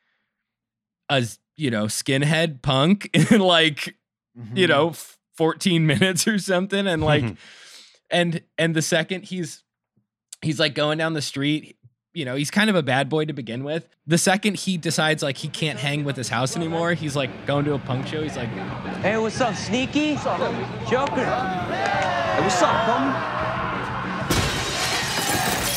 a you know, skinhead punk in like, you mm-hmm. know, f- 14 minutes or something and like and and the second he's he's like going down the street you know he's kind of a bad boy to begin with the second he decides like he can't hang with his house anymore he's like going to a punk show he's like Hey, what's up, Sneaky? what's up? Joker. Hey, what's up, homie?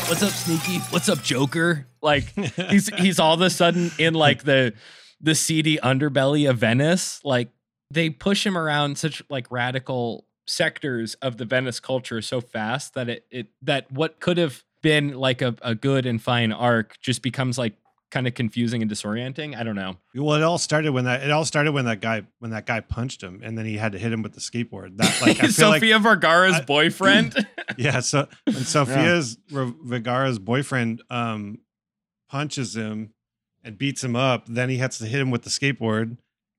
What's up sneaky? What's up joker? Like he's he's all of a sudden in like the the seedy underbelly of venice. Like they push him around such like radical sectors of the venice culture so fast that it, it that what could have been like a, a good and fine arc just becomes like kind of confusing and disorienting i don't know Well, it all started when that it all started when that guy when that guy punched him, and then he had to hit him with the skateboard. That like I feel like Vergara's I- boyfriend. yeah. So when Sophia's Re- Vergara's boyfriend um punches him and beats him up, then he has to hit him with the skateboard.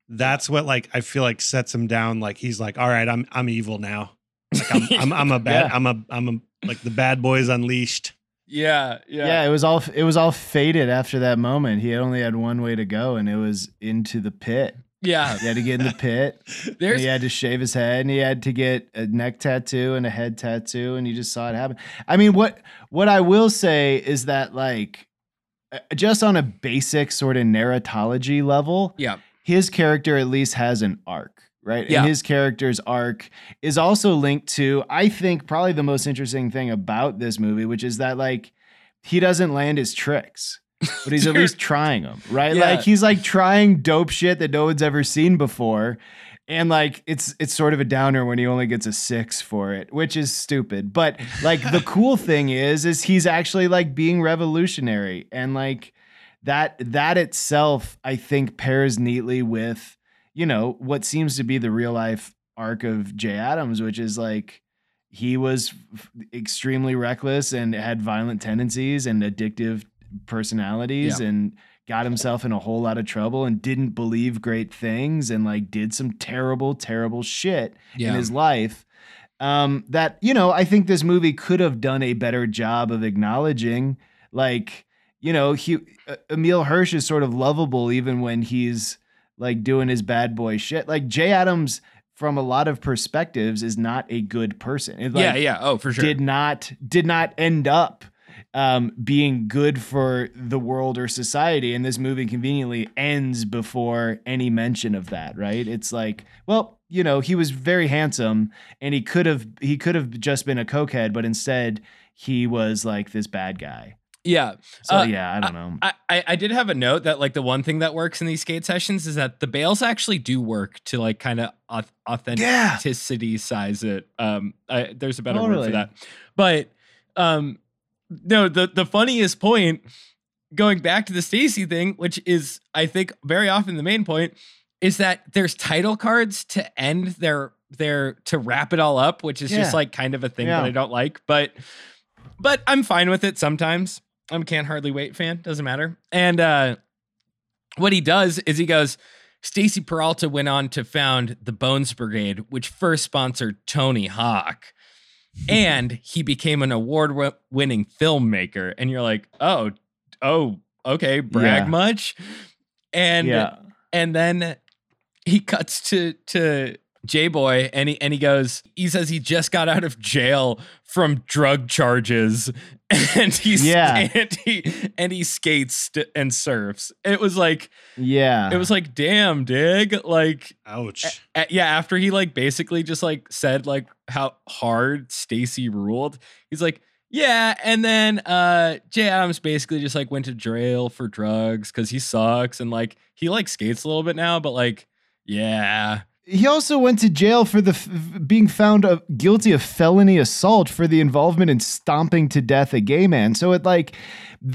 That's what like I feel like sets him down. Like he's like, all right, I'm I'm evil now. Like I'm I'm, I'm a bad Yeah. I'm a I'm a like the bad boys unleashed. Yeah, yeah, Yeah. it was all it was all faded after that moment. He had only had one way to go, and it was into the pit. yeah. He had to get in the pit. There's he had to shave his head, and he had to get a neck tattoo and a head tattoo, and you just saw it happen. I mean, what what I will say is that like, uh, just on a basic sort of narratology level, yeah, his character at least has an arc, right? Yeah. And his character's arc is also linked to, I think, probably the most interesting thing about this movie, which is that like he doesn't land his tricks. But he's at least trying them, right? Yeah. Like he's like trying dope shit that no one's ever seen before. And like it's it's sort of a downer when he only gets a six for it, which is stupid. But like the cool thing is, is he's actually like being revolutionary and like that that itself i think pairs neatly with you know what seems to be the real life arc of jay adams which is like he was extremely reckless and had violent tendencies and addictive personalities Yeah. and got himself in a whole lot of trouble and didn't believe great things and like did some terrible terrible shit yeah. in his life um that you know i think this movie could have done a better job of acknowledging like you know he uh, emile hirsch is sort of lovable even when he's like doing his bad boy shit like jay adams from a lot of perspectives is not a good person It, like, yeah, yeah. Oh, for sure. did not did not end up um, being good for the world or society. And this movie conveniently ends before any mention of that. Right? It's like, well, you know, he was very handsome, and he could have he could have just been a cokehead, but instead he was like this bad guy. Yeah. So Uh, yeah, I don't know. I, I I did have a note that like the one thing that works in these skate sessions is that the bails actually do work to like kind of authenticity size it. Um, I, there's a better word for that, but um, no, the the funniest point going back to the Stacy thing, which is I think very often the main point, is that there's title cards to end their their to wrap it all up, which is just like kind of a thing Yeah. that I don't like, but but I'm fine with it sometimes. I'm a can't hardly wait fan, doesn't matter. And uh what he does is he goes, Stacy Peralta went on to found the Bones Brigade, which first sponsored Tony Hawk. and he became an award winning filmmaker. And you're like, oh, oh, okay, brag Yeah. much. And yeah, and then he cuts to to Jay Boy and he and he goes, he says he just got out of jail from drug charges and he's Yeah. and he and he skates st- and surfs. It was like yeah. it was like damn dig like Ouch. a- yeah after he like basically just like said like how hard Stacy ruled he's like yeah and then uh Jay Adams basically just like went to jail for drugs cuz he sucks and like he like skates a little bit now but like yeah He also went to jail for the f- being found of, guilty of felony assault for the involvement in stomping to death a gay man. So it like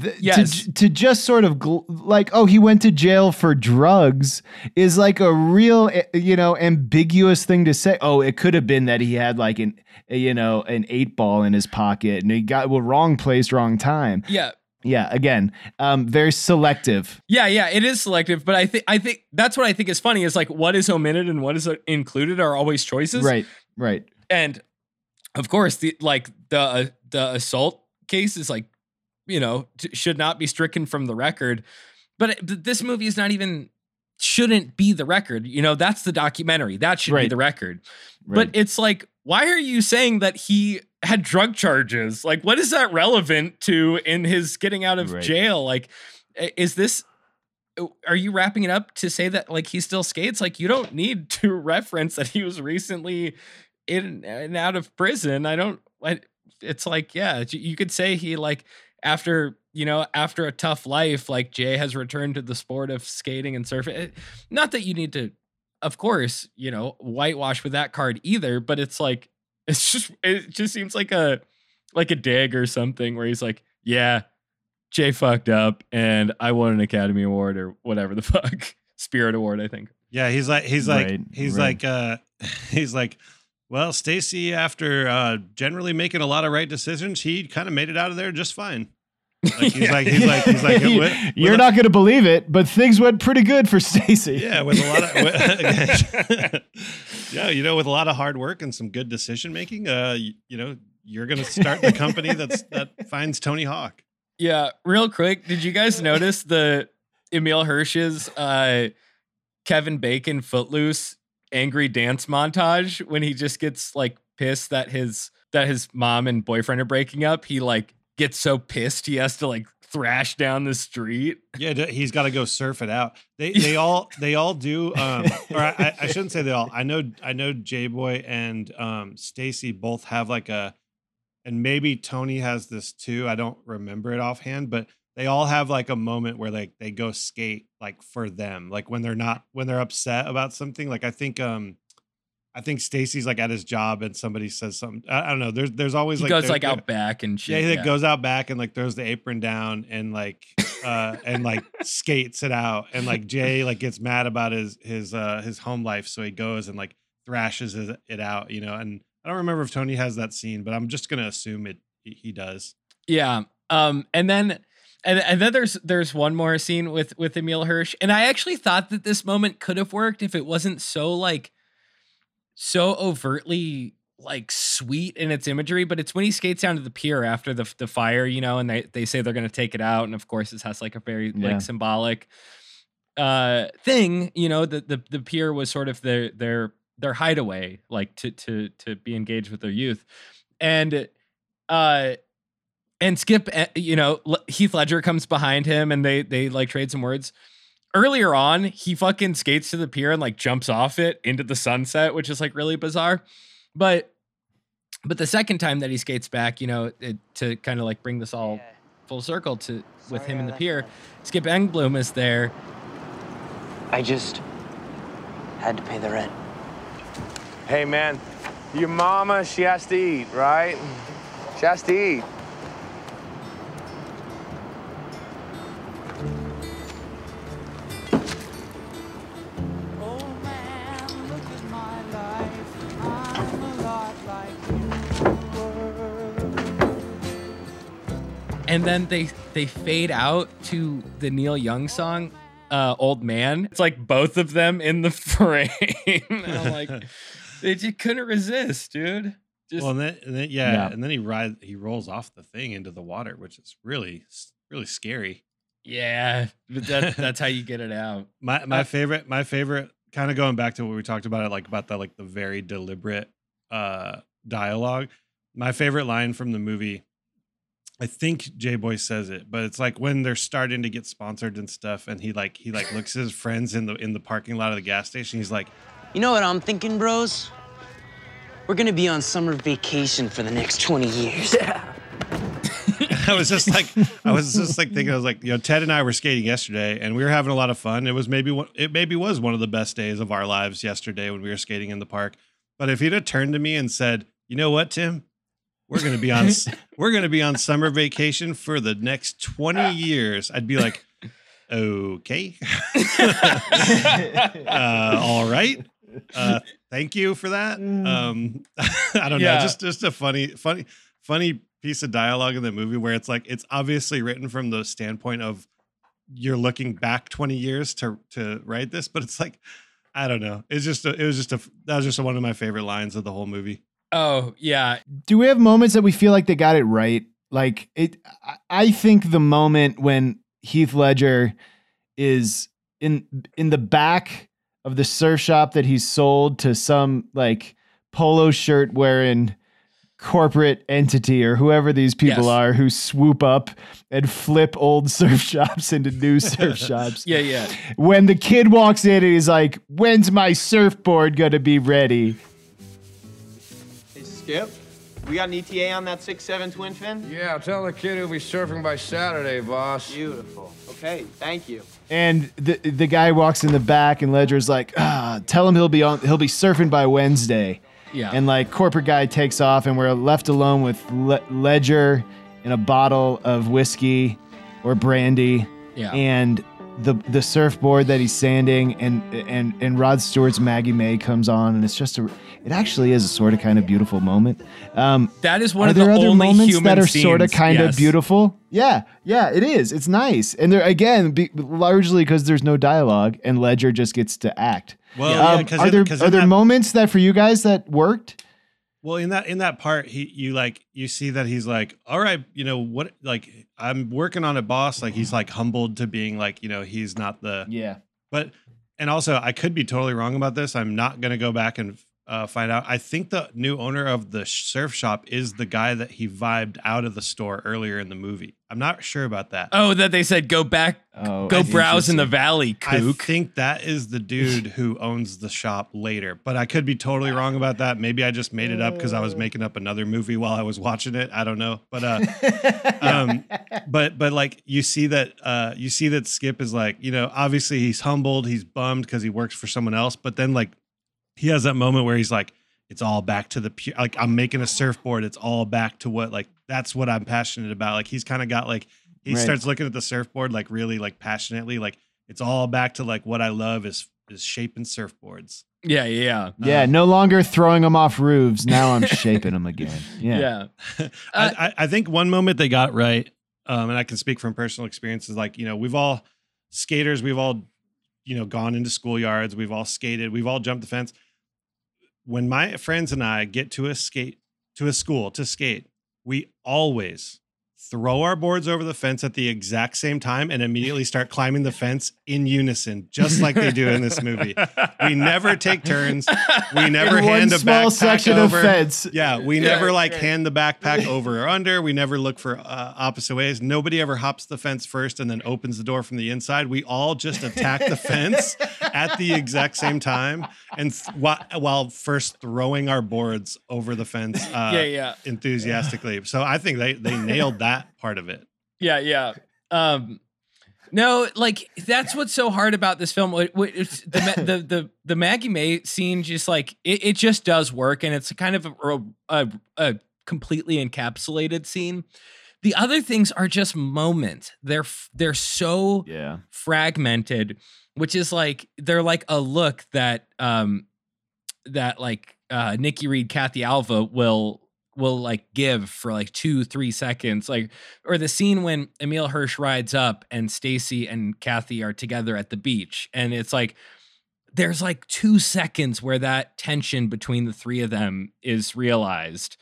th- Yes. to to just sort of gl- like oh he went to jail for drugs is like a real eh, you know ambiguous thing to say. Oh, it could have been that he had like an eh, you know an eight ball in his pocket and he got well wrong place wrong time. yeah Yeah, again, um, very selective. Yeah, yeah, it is selective, but I think I think that's what I think is funny is like what is omitted and what is uh, included are always choices. Right, right. And of course, the like the uh, the assault case is like you know t- should not be stricken from the record, but, it, but this movie is not even shouldn't be the record. You know, that's the documentary. That should be the record. right. But it's like, why are you saying that he had drug charges? Like, what is that relevant to in his getting out of Right. jail? Like, is this? Uh, are you wrapping it up to say that like he still skates? Like, you don't need to reference that he was recently in and out of prison. I don't. I, it's like, yeah, you- you could say he like after you know after a tough life, like Jay has returned to the sport of skating and surfing. Not that you need to of course, you know, whitewash with that card either, but it's like it's just it just seems like a like a dig or something where he's like, yeah, Jay fucked up and I won an Academy Award or whatever the fuck. Spirit Award, I think. Yeah, he's like he's like Right, he's right. like uh he's like well, Stacy after uh generally making a lot of right decisions, he kind of made it out of there just fine. Like he's like he's like he's like You- with- with You're a- not going to believe it, but things went pretty good for Stacy. Yeah, with a lot of with- Yeah, you know, with a lot of hard work and some good decision making, uh you, you know, you're going to start the company that's that finds Tony Hawk. Yeah, real quick, did you guys notice the Emile Hirsch's uh Kevin Bacon Footloose angry dance montage when he just gets like pissed that his that his mom and boyfriend are breaking up? He like gets so pissed he has to like thrash down the street. Yeah, he's got to go surf it out. They they all they all do. Um, or I, I- shouldn't say they all. I know I know Jay Boy and um, Stacy both have like a, and maybe Tony has this too. I don't remember it offhand, but they all have like a moment where like they go skate like for them, like when they're not when they're upset about something. Like I think um. I think Stacy's like at his job and somebody says something. I, I don't know. There's there's always He like goes there- like there- out back and yeah, he like, goes out back and like throws the apron down and like uh and like skates it out and like Jay like gets mad about his his uh his home life so he goes and like thrashes it out, you know. And I don't remember if Tony has that scene, but I'm just gonna assume it he, he does. Yeah. Um, and then and, and then there's there's one more scene with with Emile Hirsch. And I actually thought that this moment could have worked if it wasn't so like so overtly like sweet in its imagery, but it's when he skates down to the pier after the the fire, you know, and they, they say they're gonna take it out. And of course this has like a very Yeah. like symbolic uh thing, you know, the the the pier was sort of their their their hideaway, like to to to be engaged with their youth. And uh and Skip, eh, you know, Heath Ledger comes behind him and they they like trade some words. Earlier on, he fucking skates to the pier and like jumps off it into the sunset, which is like really bizarre. But but the second time that he skates back, you know, it, to kind of like bring this all full circle to with him in the pier, Skip Engblom is there. I just had to pay the rent. Hey, man, your mama, she has to eat, right? She has to eat. And then they they fade out to the Neil Young song, uh, "Old Man." It's like both of them in the frame. and I'm like, they just couldn't resist, dude. Just well, and then, and then yeah, Yeah. and then he rides he rolls off the thing into the water, which is really really scary. yeah, but that, that's how you get it out. My my Uh, favorite my favorite kind of going back to what we talked about it like about the like the very deliberate uh dialogue. My favorite line from the movie I think Jay Boy says it, but it's like when they're starting to get sponsored and stuff and he like he like looks at his friends in the in the parking lot of the gas station. He's like, You know what I'm thinking, bros? We're gonna be on summer vacation for the next 20 years. Yeah. I was just like, I was just like thinking, I was like, you know, Ted and I were skating yesterday, and we were having a lot of fun. It was maybe one, it maybe was one of the best days of our lives yesterday when we were skating in the park. But if he'd have turned to me and said, "You know what, Tim? We're gonna be on we're gonna be on summer vacation for the next twenty years," I'd be like, "Okay, uh, all right." Uh, thank you for that. Um, I don't Yeah. know, just just a funny, funny, funny piece of dialogue in the movie where it's like it's obviously written from the standpoint of you're looking back 20 years to to write this, but it's like I don't know. It's just a, it was just a that was just one of my favorite lines of the whole movie. Oh yeah, Do we have moments that we feel like they got it right? Like it I- think the moment when Heath Ledger is in in the back of the surf shop that he's sold to some like polo shirt wearing corporate entity or whoever these people Yes. are who swoop up and flip old surf shops into new surf shops. yeah, yeah. When the kid walks in and he's like, "When's my surfboard gonna be ready?" Hey, Skip, we got an ETA on that 6-7 twin fin? Yeah, tell the kid he'll be surfing by Saturday, boss. Beautiful. Okay, thank you. And the the guy walks in the back, and Ledger's like, ah, tell him he'll be on, he'll be surfing by Wednesday. Yeah. And like, corporate guy takes off, and we're left alone with Le- Ledger and a bottle of whiskey or brandy. Yeah. And the the surfboard that he's sanding, and and and Rod Stewart's Maggie May comes on, and it's just a, it actually is a sort of kind of beautiful moment. Um, That is one are of the there other only moments human that are sort of kind yes. of beautiful? Yeah, yeah, it is. It's nice, and there again, be, largely because there's no dialogue, and Ledger just gets to act. Well, yeah, Um, 'cause are there there 'cause are there that- moments that for you guys that worked? Well, in that in that part, he you like you see that he's like, all right, you know what? Like I'm working on a boss. Like he's like humbled to being like, you know, he's not the Yeah, But and also, I could be totally wrong about this. I'm not gonna go back and uh, find out. I think the new owner of the surf shop is the guy that he vibed out of the store earlier in the movie. I'm not sure about that. Oh, that they said go back, Oh, go browse in the interesting. valley, I think that is the dude who owns the shop later, but I could be totally wrong about that. Maybe I just made it up because I was making up another movie while I was watching it. I don't know, but uh, um, but but like you see that uh, you see that Skip is like you know obviously he's humbled, he's bummed because he works for someone else, but then like he has that moment where he's like, it's all back to the pure. Like I'm making a surfboard, it's all back to what like that's what I'm passionate about. Like he's kind of got like he Right. starts looking at the surfboard like really like passionately, like it's all back to like what I love is is shaping surfboards. yeah, yeah, yeah. No longer throwing them off roofs. Now I'm shaping them again. Yeah, yeah. I, Uh, I, I think one moment they got right, um, and I can speak from personal experiences. like, you know, we've all skaters, we've all, you know, gone into schoolyards, we've all skated, we've all jumped the fence. When my friends and I get to a skate, to a school to skate, we always throw our boards over the fence at the exact same time and immediately start climbing the fence in unison, just like they do in this movie. We never take turns. We never In hand a small backpack section over. of fence. Yeah, we Yeah, never like right. hand the backpack over or under. We never look for uh, opposite ways. Nobody ever hops the fence first and then opens the door from the inside. We all just attack the fence at the exact same time, and th- while, while first throwing our boards over the fence. Uh, Yeah, yeah. Enthusiastically. So I think they they nailed that part of it. Yeah, yeah. Um, no, like that's what's so hard about this film. What- what- it's the, the the the Maggie May scene, just like it, it just does work, and it's kind of a, a, a completely encapsulated scene. The other things are just moments. They're they're so yeah. fragmented, which is like they're like a look that um that like uh Nikki Reed, Kathy Alva will will like give for like two, three seconds. Like or the scene when Emile Hirsch rides up and Stacy and Kathy are together at the beach. And it's like there's like two seconds where that tension between the three of them is realized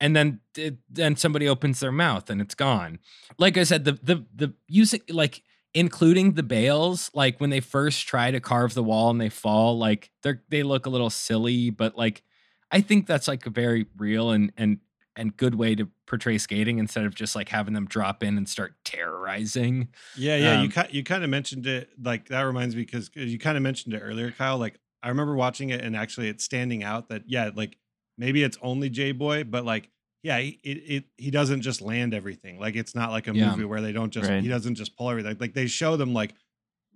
and then it, then somebody opens their mouth and it's gone like i said the the the using like including the bails like when they first try to carve the wall and they fall like they're they look a little silly but like i think that's like a very real and and and good way to portray skating instead of just like having them drop in and start terrorizing Yeah, yeah. you Um, ki- you kind of mentioned it. Like that reminds me because you kind of mentioned it earlier, Kyle. Like I remember watching it and actually it's standing out that yeah, like maybe it's only Jay Boy, but like yeah, he, it, it he doesn't just land everything. Like it's not like a Yeah. movie where they don't just Right. he doesn't just pull everything. Like they show them like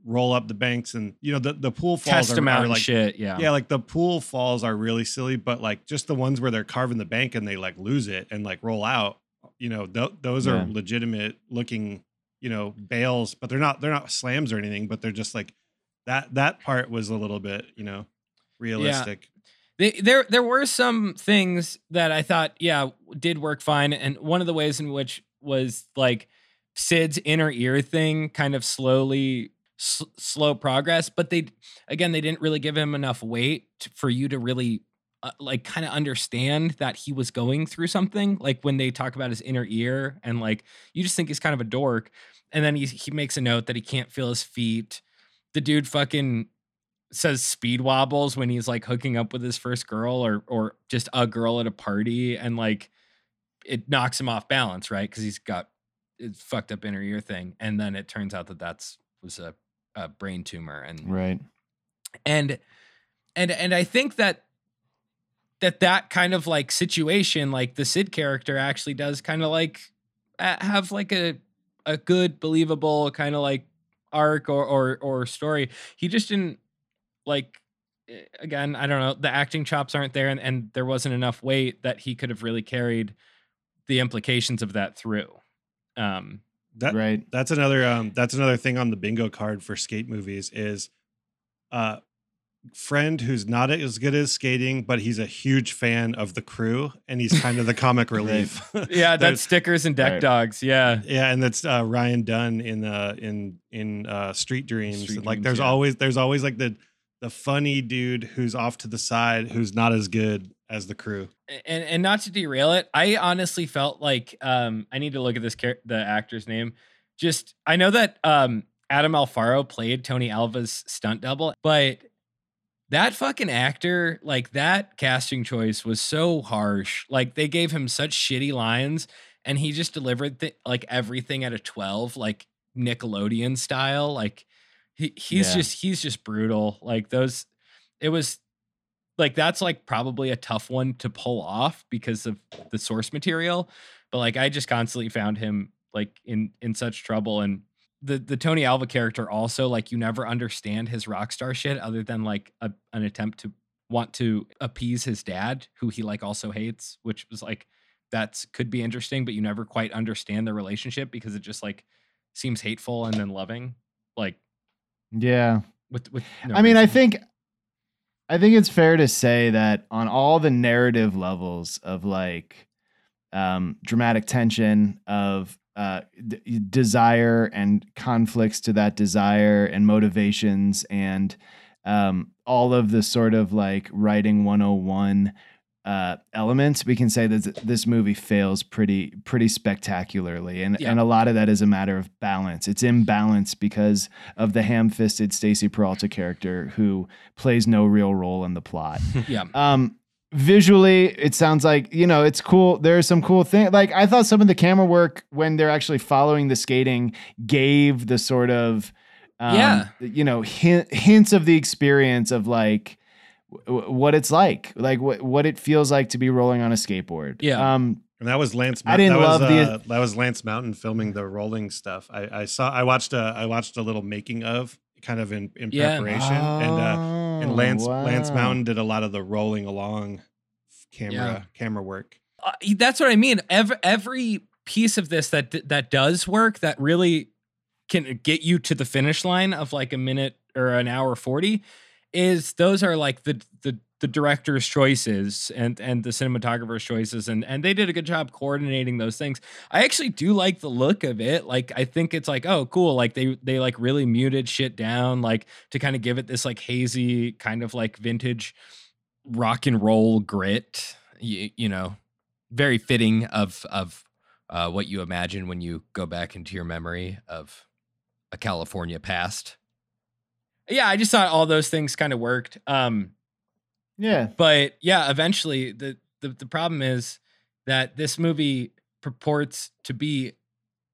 roll up the banks and you know the the pool falls test are, are like shit yeah yeah, like the pool falls are really silly, but like just the ones where they're carving the bank and they like lose it and like roll out, you know, th- those Yeah. are legitimate looking, you know, bails, but they're not they're not slams or anything, but they're just like that that part was a little bit, you know, realistic. They, there there were some things that I thought yeah did work fine, and one of the ways in which was like Sid's inner ear thing, kind of slowly slow progress, but they again they didn't really give him enough weight t- for you to really uh, like kind of understand that he was going through something. Like when they talk about his inner ear, and like you just think he's kind of a dork, and then he he makes a note that he can't feel his feet. The dude fucking says speed wobbles when he's like hooking up with his first girl or or just a girl at a party and like it knocks him off balance right because he's got a fucked up inner ear thing and then it turns out that that's was a, a brain tumor and Right. and and and i think that that that kind of like situation like the sid character actually does kind of like have like a a good believable kind of like arc or or or story he just didn't like eh, again i don't know the acting chops aren't there and, and there wasn't enough weight that he could have really carried the implications of that through um That Right. that's another um that's another thing on the bingo card for skate movies is uh friend who's not as good as skating, but he's a huge fan of the crew and he's kind of the comic relief. yeah There's- that's stickers and deck Right. dogs yeah yeah, and that's uh, Ryan Dunn in uh in in uh Street Dreams. Street like Dreams, there's yeah. always there's always like the the funny dude who's off to the side who's not as good as the crew. and and not to derail it, I honestly felt like um I need to look at this char- the actor's name. Just I know that um Adam Alfaro played Tony Alva's stunt double, but that fucking actor, like that casting choice was so harsh. Like they gave him such shitty lines and he just delivered th- like everything at a 12 like Nickelodeon style. Like he he's Yeah. just he's just brutal. Like those it was like that's like probably a tough one to pull off because of the source material but like i just constantly found him like in in such trouble and the the tony alva character also like you never understand his rock star shit other than like a, an attempt to want to appease his dad who he like also hates which was like that's could be interesting but you never quite understand the relationship because it just like seems hateful and then loving like Yeah. with with no I mean, I think I think it's fair to say that on all the narrative levels of like um, dramatic tension of uh, d- desire and conflicts to that desire and motivations and um, all of the sort of like writing 101 uh, elements, we can say that this movie fails pretty pretty spectacularly, and Yeah. and a lot of that is a matter of balance. It's imbalance because of the ham-fisted Stacy Peralta character who plays no real role in the plot. yeah Um, visually, it sounds like you know it's cool. There are some cool things. Like I thought some of the camera work when they're actually following the skating gave the sort of um, Yeah. you know hint, hints of the experience of like w- what it's like, like what what it feels like to be rolling on a skateboard. Yeah. Um, And that was Lance. I Mou- didn't that was, love the- uh, that was Lance Mountain filming the rolling stuff. I, I saw. I watched a. I watched a little making of, kind of in in Yeah. preparation, and uh, and Oh, Lance Lance. Mountain did a lot of the rolling along camera Yeah. camera work. uh, that's what I mean. Every every piece of this that that does work that really can get you to the finish line of like a minute or an hour 40 is those are like the the the director's choices and and the cinematographer's choices and and they did a good job coordinating those things. I actually do like the look of it. Like I think it's like oh cool like they they like really muted shit down like to kind of give it this like hazy kind of like vintage rock and roll grit you, you know very fitting of of uh, what you imagine when you go back into your memory of a California past. Yeah, I just thought all those things kind of worked. Um, yeah, but yeah, eventually the, the the problem is that this movie purports to be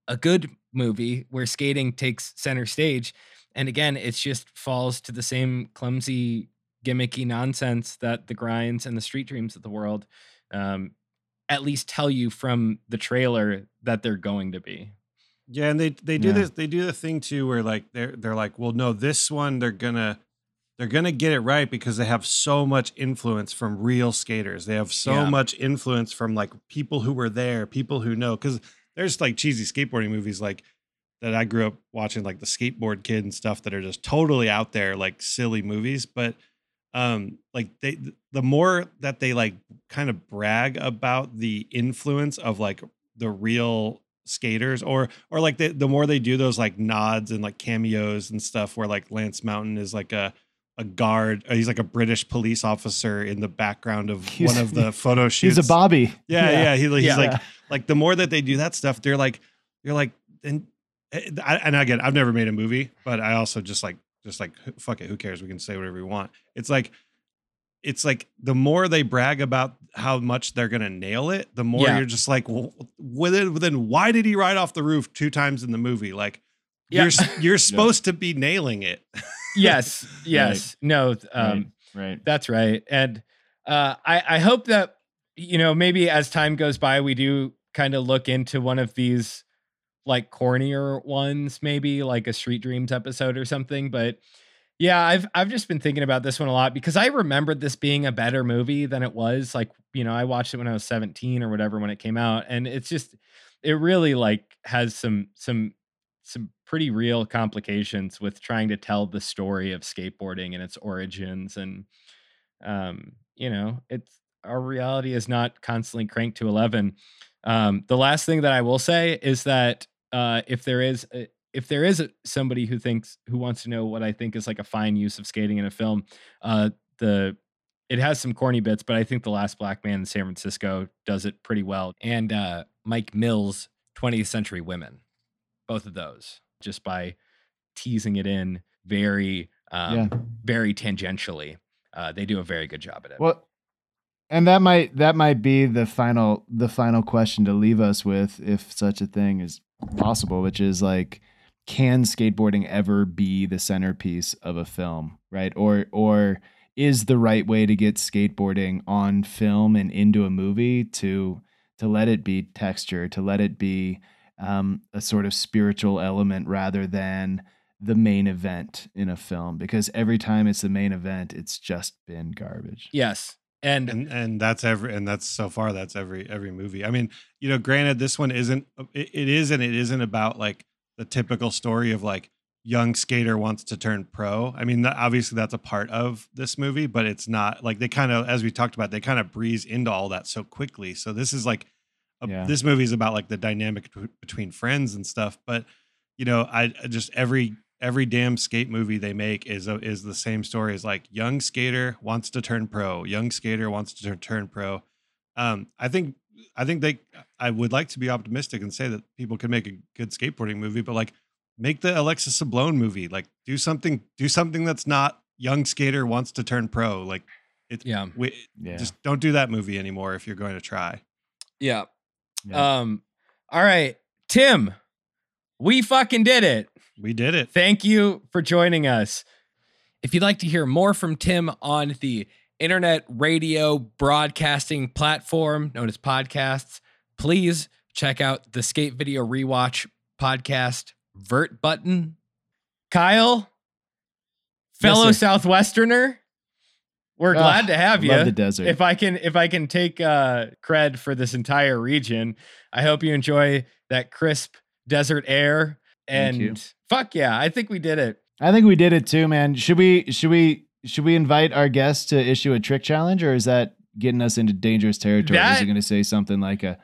a good movie where skating takes center stage, and again, it just falls to the same clumsy, gimmicky nonsense that the grinds and the street dreams of the world, um, at least tell you from the trailer that they're going to be. Yeah, and they they do Yeah. this. They do the thing too, where like they're they're like, well, no, this one they're gonna they're gonna get it right because they have so much influence from real skaters. They have so Yeah. much influence from like people who were there, people who know. Because there's like cheesy skateboarding movies like that I grew up watching, like the Skateboard Kid and stuff that are just totally out there, like silly movies. But um like they the more that they like kind of brag about the influence of like the real skaters or or like the, the more they do those like nods and like cameos and stuff where like Lance Mountain is like a a guard uh, he's like a British police officer in the background of He's- one of the photo shoots He's a Bobby. yeah, yeah. He, he's Yeah. like, like the more that they do that stuff, they're like, you're like, and eh, I, and again, I've never made a movie, but I also just like, just like, fuck it, who cares? We can say whatever we want. It's like, it's like the more they brag about how much they're gonna nail it, the more Yeah. you're just like, well, then, then why did he ride off the roof two times in the movie? Like, Yeah. you're you're supposed to be nailing it. yes, yes. No, um, right. right. That's right. And uh, I, I hope that, you know, maybe as time goes by, we do kind of look into one of these like cornier ones, maybe like a Street Dreams episode or something. But yeah, I've I've just been thinking about this one a lot because I remembered this being a better movie than it was. Like, you know, I watched it when I was 17 or whatever when it came out. And it's just it really like has some some some pretty real complications with trying to tell the story of skateboarding and its origins and um you know it's our reality is not constantly cranked to 11 um the last thing that i will say is that uh if there is a, if there is a, somebody who thinks who wants to know what i think is like a fine use of skating in a film uh the it has some corny bits but i think the last black man in san francisco does it pretty well and uh mike mills 20th century women both of those just by teasing it in very um Yeah. very tangentially uh they do a very good job at it Well, and that might that might be the final the final question to leave us with, if such a thing is possible, which is like, can skateboarding ever be the centerpiece of a film, right? Or or is the right way to get skateboarding on film and into a movie to to let it be texture, to let it be um, a sort of spiritual element rather than the main event in a film? Because every time it's the main event it's just been garbage. Yes. And and and that's every and that's so far that's every every movie. I mean you know granted this one isn't it, it is and it isn't about like the typical story of like young skater wants to turn pro. I mean that, obviously that's a part of this movie but it's not like they kind of as we talked about they kind of breeze into all that so quickly. So this is like a, Yeah. this movie is about like the dynamic betw- between friends and stuff but you know i I just every every damn skate movie they make is a, is the same story as like young skater wants to turn pro young skater wants to turn, turn pro. Um i think i think they i would like to be optimistic and say that people can make a good skateboarding movie but like make the alexis sablone movie like do something do something that's not young skater wants to turn pro like it's yeah we, Yeah. just don't do that movie anymore if you're going to try yeah Yeah. um all right tim we fucking did it we did it Thank you for joining us. If you'd like to hear more from Tim on the internet radio broadcasting platform known as podcasts, please check out the Skate Video Rewatch podcast, Vert Button. Kyle, fellow sir. Southwesterner, we're Ah, glad to have you. love the desert. If I can, if I can take uh, cred for this entire region, I hope you enjoy that crisp desert air. And fuck yeah, I think we did it. i think we did it too man should we should we should we invite our guests to issue a trick challenge or is that getting us into dangerous territory is That- he going to say something like a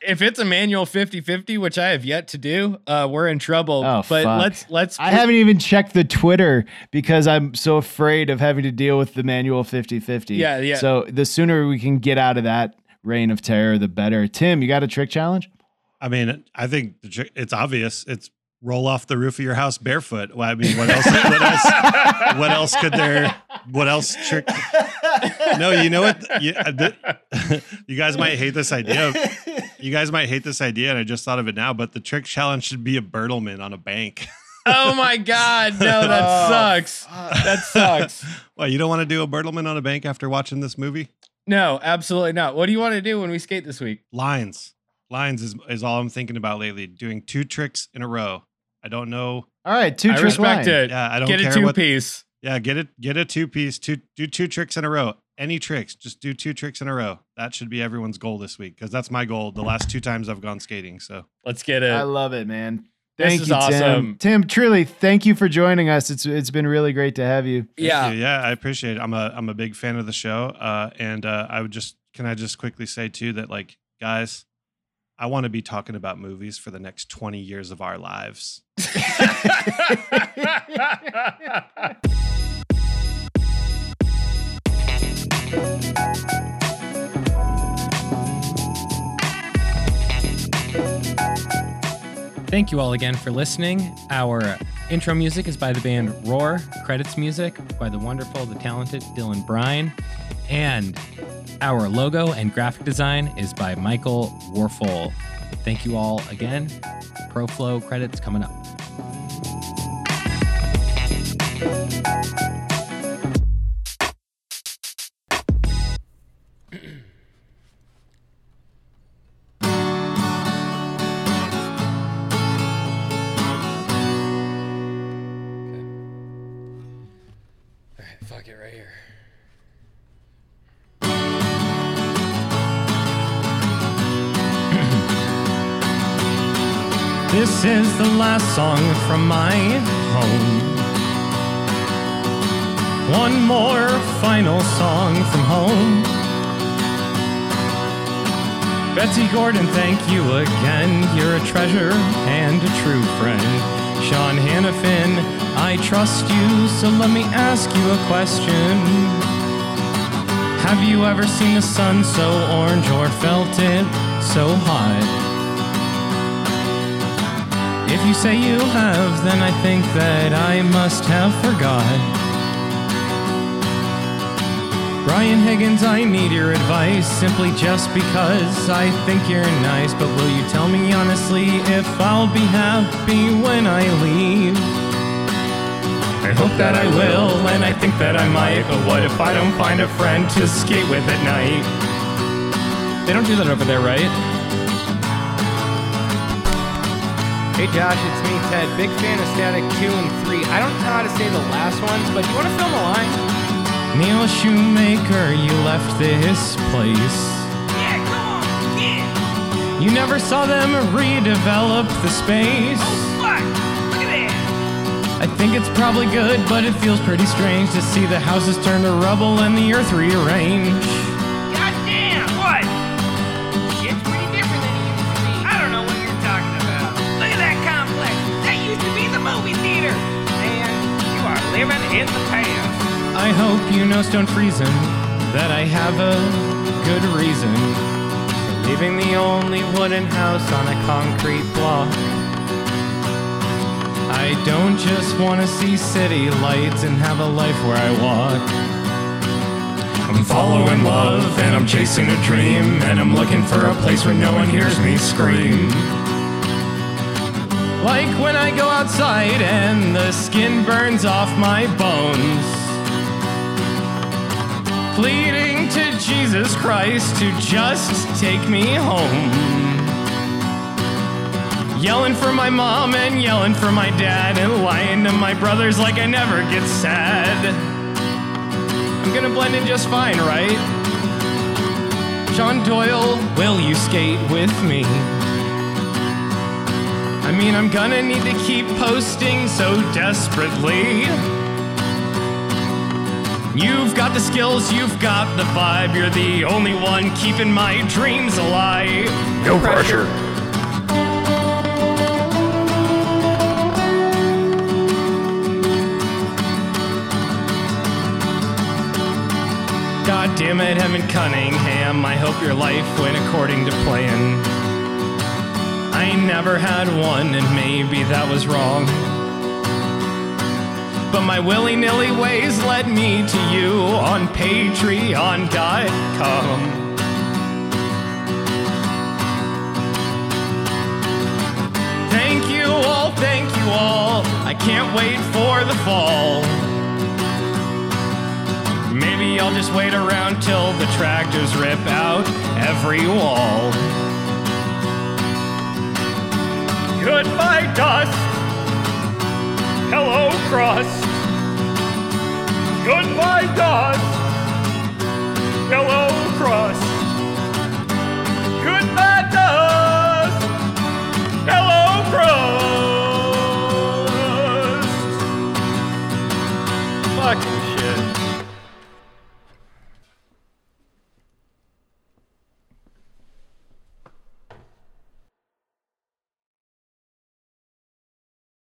If it's a manual 50-50, which I have yet to do, uh, we're in trouble. Oh, but fuck. let's let's I haven't even checked the Twitter because I'm so afraid of having to deal with the manual 50 50. Yeah, yeah. So the sooner we can get out of that reign of terror, the better. Tim, you got a trick challenge? I mean, I think the trick- it's obvious. It's roll off the roof of your house barefoot. Well, I mean, what else? What else? What else could there? What else trick? No, you know what? You, uh, you guys might hate this idea. You guys might hate this idea, and I just thought of it now. But the trick challenge should be a Bertlemann on a bank. Oh my god, no, that Oh, sucks. That sucks. well, you don't want to do a Bertlemann on a bank after watching this movie? No, absolutely not. What do you want to do when we skate this week? Lines, lines is is all I'm thinking about lately. Doing two tricks in a row. I don't know. All right, two I trick respect line. it. Yeah, I don't Get a care two what- piece. Yeah, get it. Get a two piece. Two do two tricks in a row. Any tricks, just do two tricks in a row. That should be everyone's goal this week because that's my goal. The last two times I've gone skating. So Let's get it. I love it, man. This Thank is you, awesome. Tim. Tim, truly, thank you for joining us. It's it's been really great to have you. Yeah. you. yeah, I appreciate it. I'm a I'm a big fan of the show, uh, and uh, I would just can I just quickly say too that like guys, I want to be talking about movies for the next 20 years of our lives. Thank you all again for listening. Our intro music is by the band Roar, credits music by the wonderful, the talented Dylan Bryan, and our logo and graphic design is by Michael Warfel. Thank you all again. ProFlow credits coming up. Song from my home. One more final song from home. Betsy Gordon, thank you again. You're a treasure and a true friend. Sean Hannafin, I trust you, so let me ask you a question. Have you ever seen the sun so orange or felt it so hot? If you say you have, then I think that I must have forgot. Brian Higgins, I need your advice simply just because I think you're nice. But will you tell me honestly if I'll be happy when I leave? I hope that I will, and I think that I might. But what if I don't find a friend to skate with at night? They don't do that over there, right? Hey Josh, it's me, Ted. Big fan of Static 2 and 3. I don't know how to say the last ones, but you want to film a line? Neil Shoemaker, you left this place. Yeah, come on, yeah. You never saw them redevelop the space. Oh, Fuck, look at that. I think it's probably good, but it feels pretty strange to see the houses turn to rubble and the earth rearrange. In the. I hope you know Stone Friesen that I have a good reason for leaving the only wooden house on a concrete block. I don't just want to see city lights and have a life where I walk. I'm following love and I'm chasing a dream and I'm looking for a place where no one hears me scream. Like when I go outside and the skin burns off my bones. Pleading to Jesus Christ to just take me home. Yelling for my mom and yelling for my dad and lying to my brothers like I never get sad. I'm gonna blend in just fine, right? John Doyle, will you skate with me? I mean, I'm gonna need to keep posting so desperately. You've got the skills, you've got the vibe, you're the only one keeping my dreams alive. No pressure. God damn it, Evan Cunningham. I hope your life went according to plan. I never had one, and maybe that was wrong. But my willy nilly ways led me to you on Patreon.com. Thank you all, thank you all. I can't wait for the fall. Maybe I'll just wait around till the tractors rip out every wall. Goodbye, dust. Hello, crust. Goodbye, dust. Hello, crust.